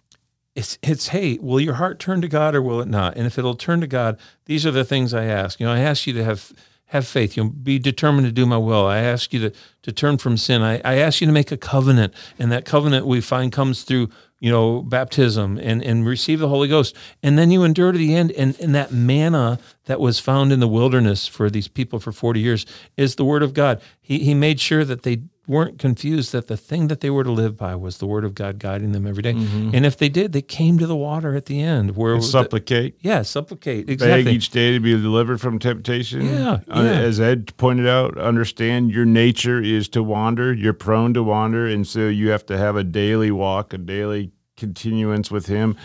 B: it's it's hey will your heart turn to god or will it not? And if it'll turn to god these are the things i ask. You know i ask you to have have faith. You know be determined to do my will. I ask you to to turn from sin. I, I ask you to make a covenant and that covenant we find comes through you know baptism and and receive the holy ghost. And then you endure to the end. And and that manna that was found in the wilderness for these people for 40 years is the word of god. He he made sure that they weren't confused that the thing that they were to live by was the word of god guiding them every day. and if they did they came to the water at the end where the-
A: supplicate
B: yeah supplicate Exactly.
A: beg each day to be delivered from temptation.
B: Yeah,
A: Uh,
B: yeah.
A: As Ed pointed out, understand your nature is to wander. You're prone to wander, and so you have to have a daily walk, a daily continuance with Him,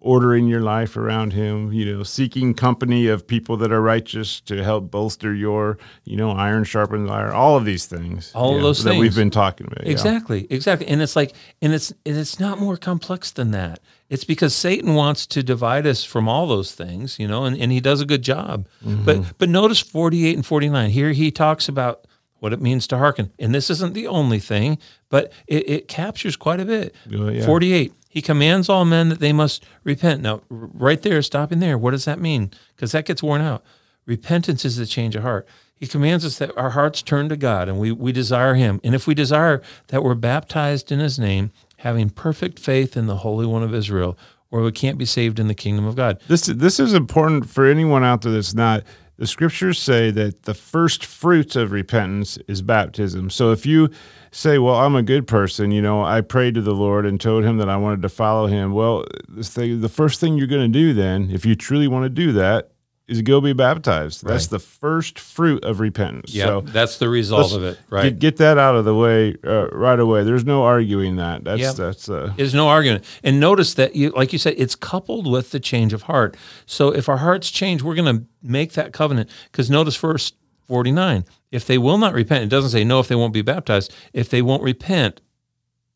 A: ordering your life around Him. You know, seeking company of people that are righteous to help bolster your, you know, iron sharpens iron. All of these things.
B: All of
A: yeah,
B: those
A: that we've been talking about. yeah.
B: Exactly, exactly, and it's like, and it's and it's not more complex than that. It's because Satan wants to divide us from all those things, you know, and, and he does a good job. Mm-hmm. But but notice 48 and 49. Here he talks about what it means to hearken. And this isn't the only thing, but it, it captures quite a bit.
A: Yeah.
B: 48. He commands all men that they must repent. Now, right there, stopping there, what does that mean? Because that gets worn out. Repentance is the change of heart. He commands us that our hearts turn to God and we, we desire Him. And if we desire that we're baptized in His name, having perfect faith in the Holy One of Israel, or we can't be saved in the kingdom of God.
A: This this is important for anyone out there that's not. The scriptures say that the first fruits of repentance is baptism. So if you say, "Well, I'm a good person," you know, I prayed to the Lord and told Him that I wanted to follow Him. Well, the first thing you're going to do then, if you truly want to do that, is go be baptized. That's
B: Right.
A: the first fruit of repentance.
B: Yeah,
A: So
B: that's the result of it, right?
A: get, get that out of the way uh, right away. There's no arguing that. That's
B: Yeah.
A: that's uh,
B: There's no argument. And notice that you like you said, it's coupled with the change of heart. So if our hearts change, we're gonna make that covenant. Because notice verse 49. If they will not repent, it doesn't say no if they won't be baptized. If they won't repent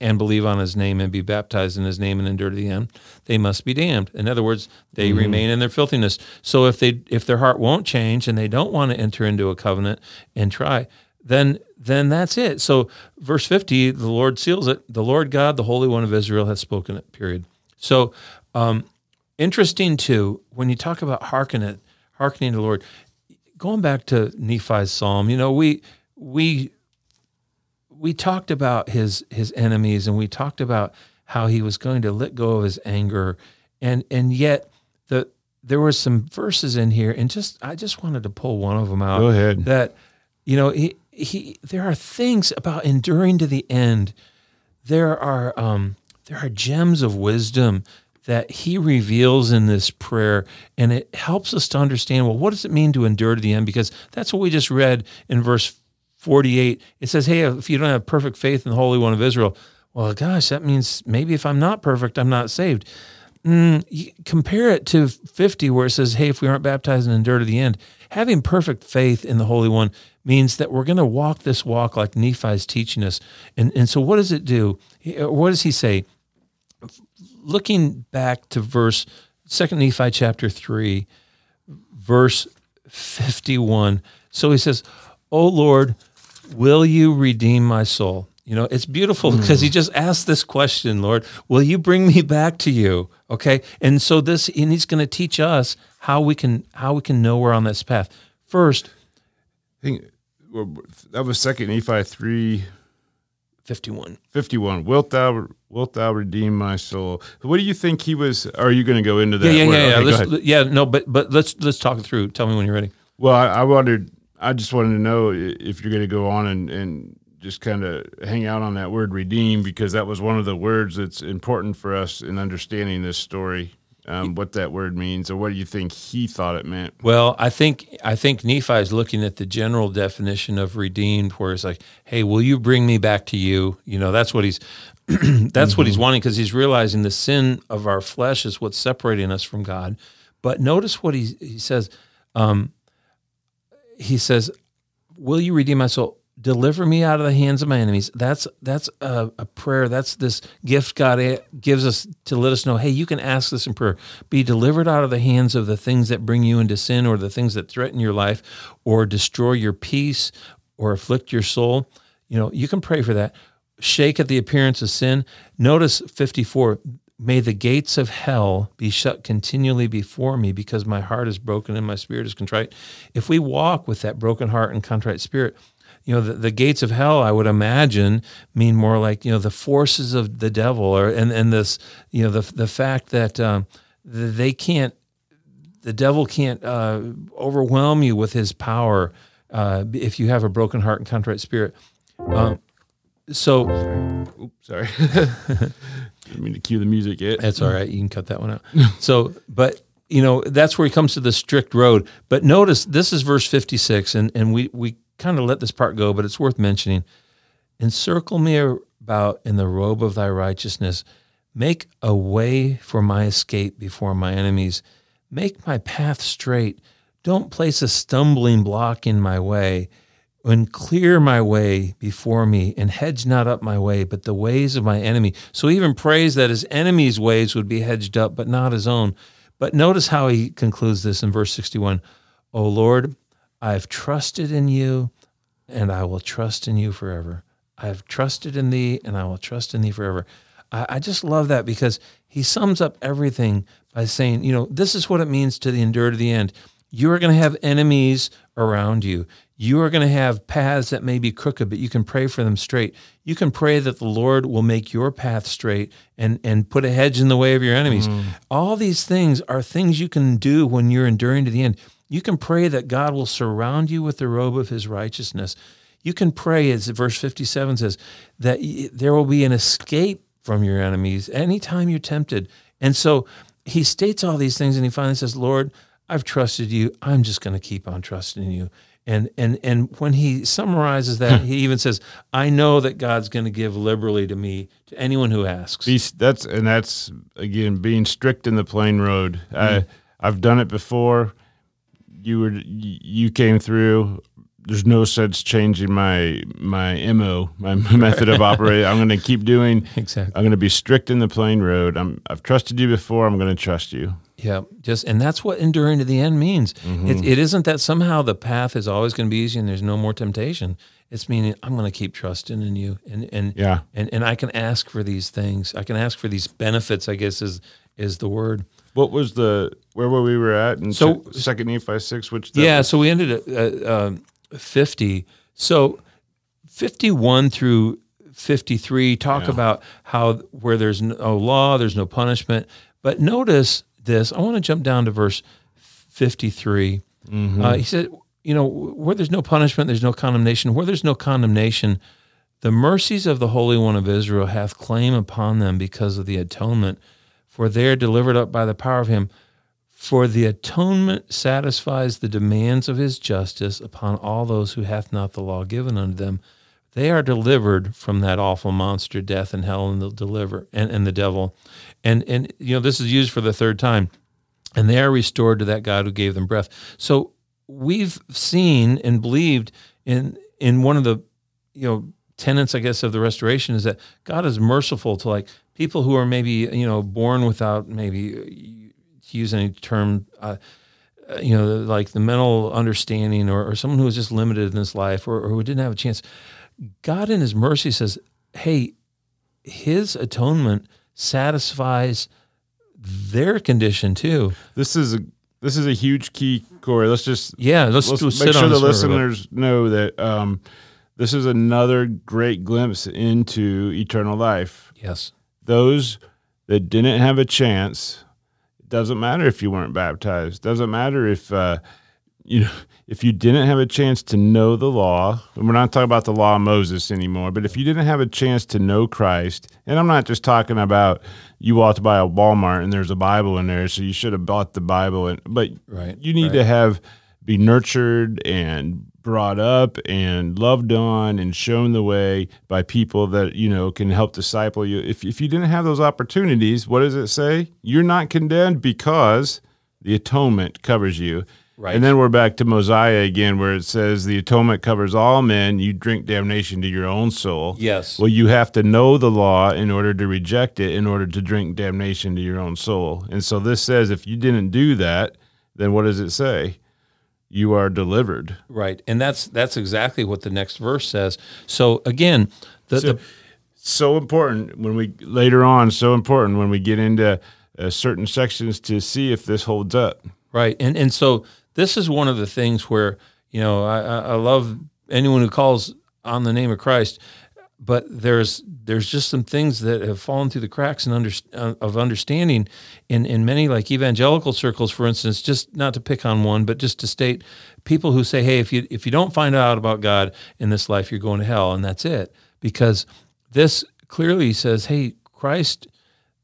B: and believe on his name and be baptized in his name and endure to the end, they must be damned. In other words, they remain in their filthiness. So if they if their heart won't change and they don't want to enter into a covenant and try, then then that's it. So verse 50, the Lord seals it. The Lord God, the Holy One of Israel, has spoken it, period. So um, interesting too, when you talk about hearken it, hearkening to the Lord, going back to Nephi's psalm, you know, we we we talked about his his enemies and we talked about how he was going to let go of his anger. And and yet the there were some verses in here and just I just wanted to pull one of them out
A: Go ahead.
B: that you know he he there are things about enduring to the end. There are um there are gems of wisdom that he reveals in this prayer and it helps us to understand well what does it mean to endure to the end? Because that's what we just read in verse 48 it says hey if you don't have perfect faith in the holy one of israel. Well gosh that means maybe if i'm not perfect i'm not saved. Mm, compare it to 50 where it says hey if we aren't baptized and endure to the end. Having perfect faith in the holy one means that we're going to walk this walk like nephi's teaching us. And, and so what does it do? What does he say? Looking back to verse second nephi chapter 3 verse 51 so he says O lord will you redeem my soul you know it's beautiful hmm. because he just asked this question lord will you bring me back to you okay and so this and he's going to teach us how we can how we can know we're on this path first
A: I think well, that was second Nephi three
B: 51
A: fifty one. Wilt thou wilt thou redeem my soul? What do you think he was? Are you going to go into that?
B: yeah yeah
A: word?
B: yeah, yeah.
A: Okay,
B: Let's, yeah no but but let's let's talk it through tell me when you're ready
A: Well, I, I wondered. I just wanted to know if you're going to go on and, and just kind of hang out on that word redeem because that was one of the words that's important for us in understanding this story. Um, what that word means, or what do you think he thought it meant?
B: Well, I think I think Nephi is looking at the general definition of redeemed, where it's like, "Hey, will you bring me back to you?" You know, that's what he's <clears throat> that's what he's wanting because he's realizing the sin of our flesh is what's separating us from God. But notice what he he says. Um, he says, "Will you redeem my soul? Deliver me out of the hands of my enemies." That's that's a, a prayer. That's this gift God gives us to let us know, "Hey, you can ask this in prayer. Be delivered out of the hands of the things that bring you into sin, or the things that threaten your life, or destroy your peace, or afflict your soul." You know, you can pray for that. Shake at the appearance of sin. Notice fifty four. May the gates of hell be shut continually before me because my heart is broken and my spirit is contrite. If we walk with that broken heart and contrite spirit, you know, the, the gates of hell, I would imagine, mean more like, you know, the forces of the devil or, and, and this, you know, the, the fact that um, they can't, the devil can't uh, overwhelm you with his power uh, if you have a broken heart and contrite spirit. Um, so
A: Oops, sorry. <laughs> Didn't mean to cue the music yet.
B: That's all right. You can cut that one out. <laughs> So, but you know, that's where he comes to the strict road. But notice this is verse 56, and, and we, we kind of let this part go, but it's worth mentioning. Encircle me about in the robe of thy righteousness. Make a way for my escape before my enemies. Make my path straight. Don't place a stumbling block in my way. And clear my way before me and hedge not up my way, but the ways of my enemy. So he even prays that his enemy's ways would be hedged up, but not his own. But notice how he concludes this in verse 61 O Lord, I have trusted in you, and I will trust in you forever. I have trusted in thee, and I will trust in thee forever. I, I just love that because he sums up everything by saying, you know, this is what it means to the endure to the end. You are going to have enemies around you. You are going to have paths that may be crooked, but you can pray for them straight. You can pray that the Lord will make your path straight and, and put a hedge in the way of your enemies. Mm. All these things are things you can do when you're enduring to the end. You can pray that God will surround you with the robe of his righteousness. You can pray, as verse 57 says, that there will be an escape from your enemies anytime you're tempted. And so he states all these things and he finally says, Lord, I've trusted you. I'm just going to keep on trusting you. And and and when he summarizes that, he even says, "I know that God's going to give liberally to me to anyone who asks."
A: that's and that's again being strict in the plain road. Mm. I I've done it before. You were you came through. There's no sense changing my my mo my <laughs> method of operating. I'm going to keep doing <laughs>
B: exactly.
A: I'm going to be strict in the plain road. I'm I've trusted you before. I'm going to trust you.
B: Yeah, just and that's what enduring to the end means. Mm-hmm. It, it isn't that somehow the path is always going to be easy and there's no more temptation. It's meaning I'm going to keep trusting in you, and and
A: yeah,
B: and and I can ask for these things. I can ask for these benefits. I guess is is the word.
A: What was the where were we were at? And so second Nephi six, which
B: yeah,
A: was?
B: so we ended at uh, fifty. So fifty one through 53 talk yeah. about how where there's no law, there's no punishment. But notice this. I want to jump down to verse 53. Mm-hmm. Uh, he said, you know, where there's no punishment, there's no condemnation. Where there's no condemnation, the mercies of the Holy One of Israel hath claim upon them because of the atonement, for they are delivered up by the power of him. For the atonement satisfies the demands of his justice upon all those who hath not the law given unto them. They are delivered from that awful monster, death and hell, and the deliver and, and the devil. And and you know, this is used for the third time. And they are restored to that God who gave them breath. So we've seen and believed in in one of the you know tenets, I guess, of the restoration is that God is merciful to like people who are maybe you know born without maybe to use any term. Uh, you know, like the mental understanding, or, or someone who was just limited in this life, or, or who didn't have a chance. God, in His mercy, says, "Hey, His atonement satisfies their condition too.
A: This is a this is a huge key, Corey. Let's just
B: yeah, let's,
A: let's
B: make
A: sure the listeners know that um, this is another great glimpse into eternal life.
B: Yes,
A: those that didn't have a chance. It doesn't matter if you weren't baptized. Doesn't matter if uh, you know if you didn't have a chance to know the law, and we're not talking about the law of Moses anymore, but if you didn't have a chance to know Christ, and I'm not just talking about you walked by a Walmart and there's a Bible in there, so you should have bought the Bible, and but
B: right,
A: you need
B: right.
A: to have be nurtured and brought up and loved on and shown the way by people that you know can help disciple you. If if you didn't have those opportunities, what does it say? You're not condemned because the atonement covers you.
B: Right.
A: And then we're back to Mosiah again, where it says the atonement covers all men. You drink damnation to your own soul.
B: Yes.
A: Well, you have to know the law in order to reject it, in order to drink damnation to your own soul. And so this says if you didn't do that, then what does it say? You are delivered.
B: Right. And that's that's exactly what the next verse says. So again, the,
A: so,
B: the
A: so important when we later on, so important when we get into uh, certain sections to see if this holds up.
B: Right. And and so this is one of the things where you know I, I love anyone who calls on the name of Christ, but there's there's just some things that have fallen through the cracks and under, uh, of understanding in in many like evangelical circles, for instance. Just not to pick on one, but just to state people who say, "Hey, if you if you don't find out about God in this life, you're going to hell," and that's it. Because this clearly says, "Hey, Christ."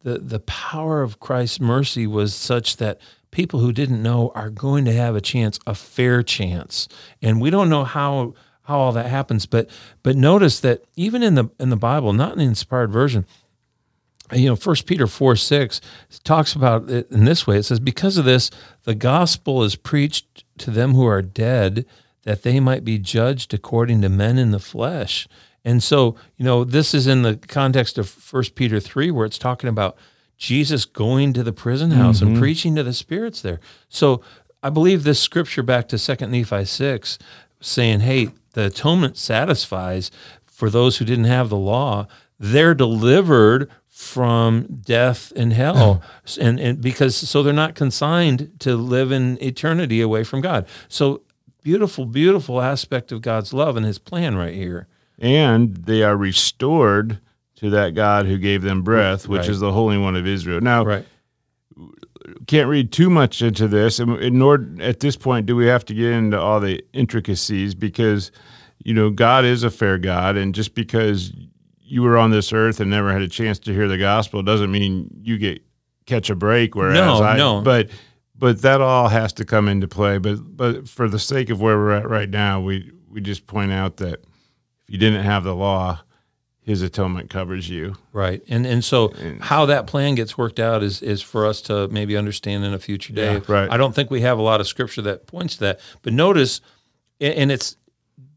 B: The, the power of Christ's mercy was such that people who didn't know are going to have a chance, a fair chance. And we don't know how how all that happens, but but notice that even in the in the Bible, not in the inspired version, you know, First Peter four six talks about it in this way. It says, "Because of this, the gospel is preached to them who are dead, that they might be judged according to men in the flesh. And so, you know, this is in the context of First Peter 3, where it's talking about Jesus going to the prison house and mm-hmm. preaching to the spirits there. So I believe this scripture back to Second Nephi 6 saying, hey, the atonement satisfies for those who didn't have the law. They're delivered from death and hell oh. and, and because so they're not consigned to live in eternity away from God. So beautiful, beautiful aspect of God's love and his plan right here.
A: and they are restored to that God who gave them breath, which
B: Right.
A: is the Holy One of Israel. Now,
B: Right.
A: can't read too much into this, and nor at this point do we have to get into all the intricacies because you know God is a fair God, and just because you were on this earth and never had a chance to hear the gospel doesn't mean you get catch a break. Whereas
B: No,
A: I,
B: no.
A: but but that all has to come into play. But but for the sake of where we're at right now, we we just point out that if you didn't have the law, His atonement covers you.
B: Right. And and so how that plan gets worked out is is for us to maybe understand in a future day.
A: Yeah, right.
B: I don't think we have a lot of scripture that points to that. But notice and it's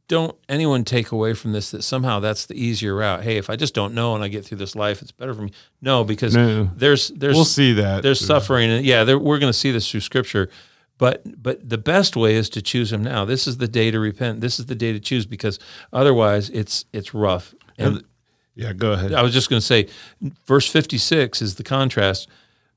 B: don't anyone take away from this that somehow that's the easier route. Hey, if I just don't know and I get through this life, it's better for me. No, because
A: No.
B: there's there's
A: We'll see that.
B: there's suffering and yeah there, we're going to see this through scripture but but the best way is to choose him now this is the day to repent this is the day to choose because otherwise it's it's rough and
A: yeah, go ahead.
B: I was just going to say, verse 56 is the contrast.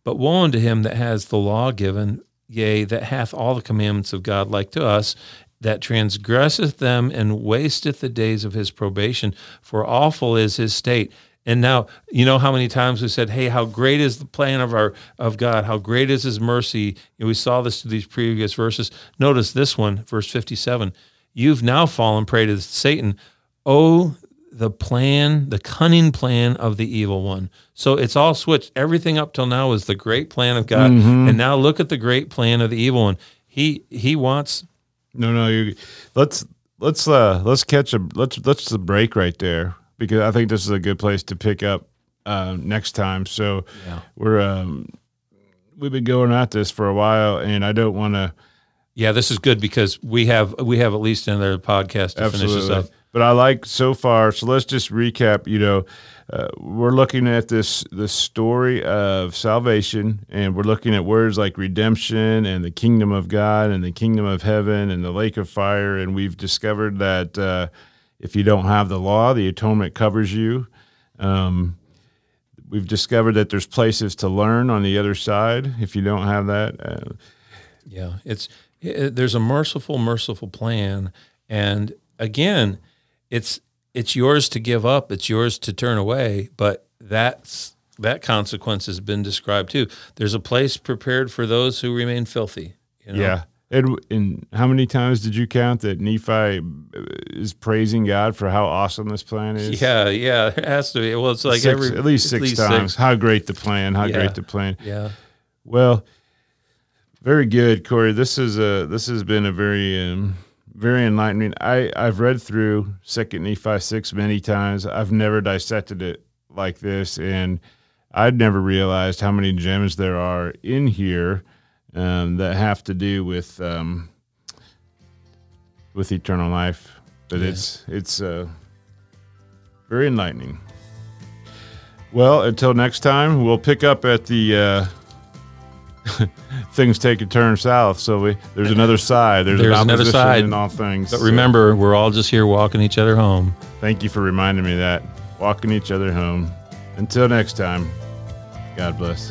B: But woe unto him that has the law given, yea, that hath all the commandments of God, like to us, that transgresseth them and wasteth the days of his probation, for awful is his state. And now, you know how many times we said, "Hey, how great is the plan of our of God? How great is His mercy?" And we saw this through these previous verses. Notice this one, verse fifty-seven. You've now fallen prey to Satan. Oh, the plan, the cunning plan of the evil one. So it's all switched. Everything up till now is the great plan of God, and now look at the great plan of the evil one. He he wants
A: No, no, you let's let's uh let's catch a let's let's the break right there because I think this is a good place to pick up uh, next time. So
B: Yeah.
A: we're um we've been going at this for a while, and I don't want to
B: yeah. This is good because we have we have at least another podcast to finish this up.
A: But I like so far. So let's just recap. You know, uh, we're looking at this the story of salvation, and we're looking at words like redemption and the kingdom of God and the kingdom of heaven and the lake of fire. And we've discovered that uh, if you don't have the law, the atonement covers you. Um, we've discovered that there's places to learn on the other side if you don't have that. Uh,
B: Yeah, it's it, there's a merciful, merciful plan, and again, it's it's yours to give up, it's yours to turn away, but that's that consequence has been described too. There's a place prepared for those who remain filthy. You know?
A: Yeah. And, and how many times did you count that Nephi is praising God for how awesome this plan is?
B: yeah, yeah. <laughs> It has to be. Well, it's like
A: Six-
B: every
A: at least six times. How great the plan! How
B: Yeah.
A: great the plan!
B: Yeah,
A: Well, very good, Corey. This is a this has been a very um, very enlightening. I I've read through Second Nephi six many times. I've never dissected it like this, and I'd never realized how many gems there are in here um, that have to do with um, with eternal life. But
B: Yeah.
A: it's it's uh, very enlightening. Well, until next time, we'll pick up at the. Uh, <laughs> things take a turn south. So we there's another side. There's,
B: There's
A: an
B: another side.
A: in all things.
B: but
A: So
B: remember, we're all just here walking each other home.
A: thank you for reminding me that walking each other home. Until next time, God bless.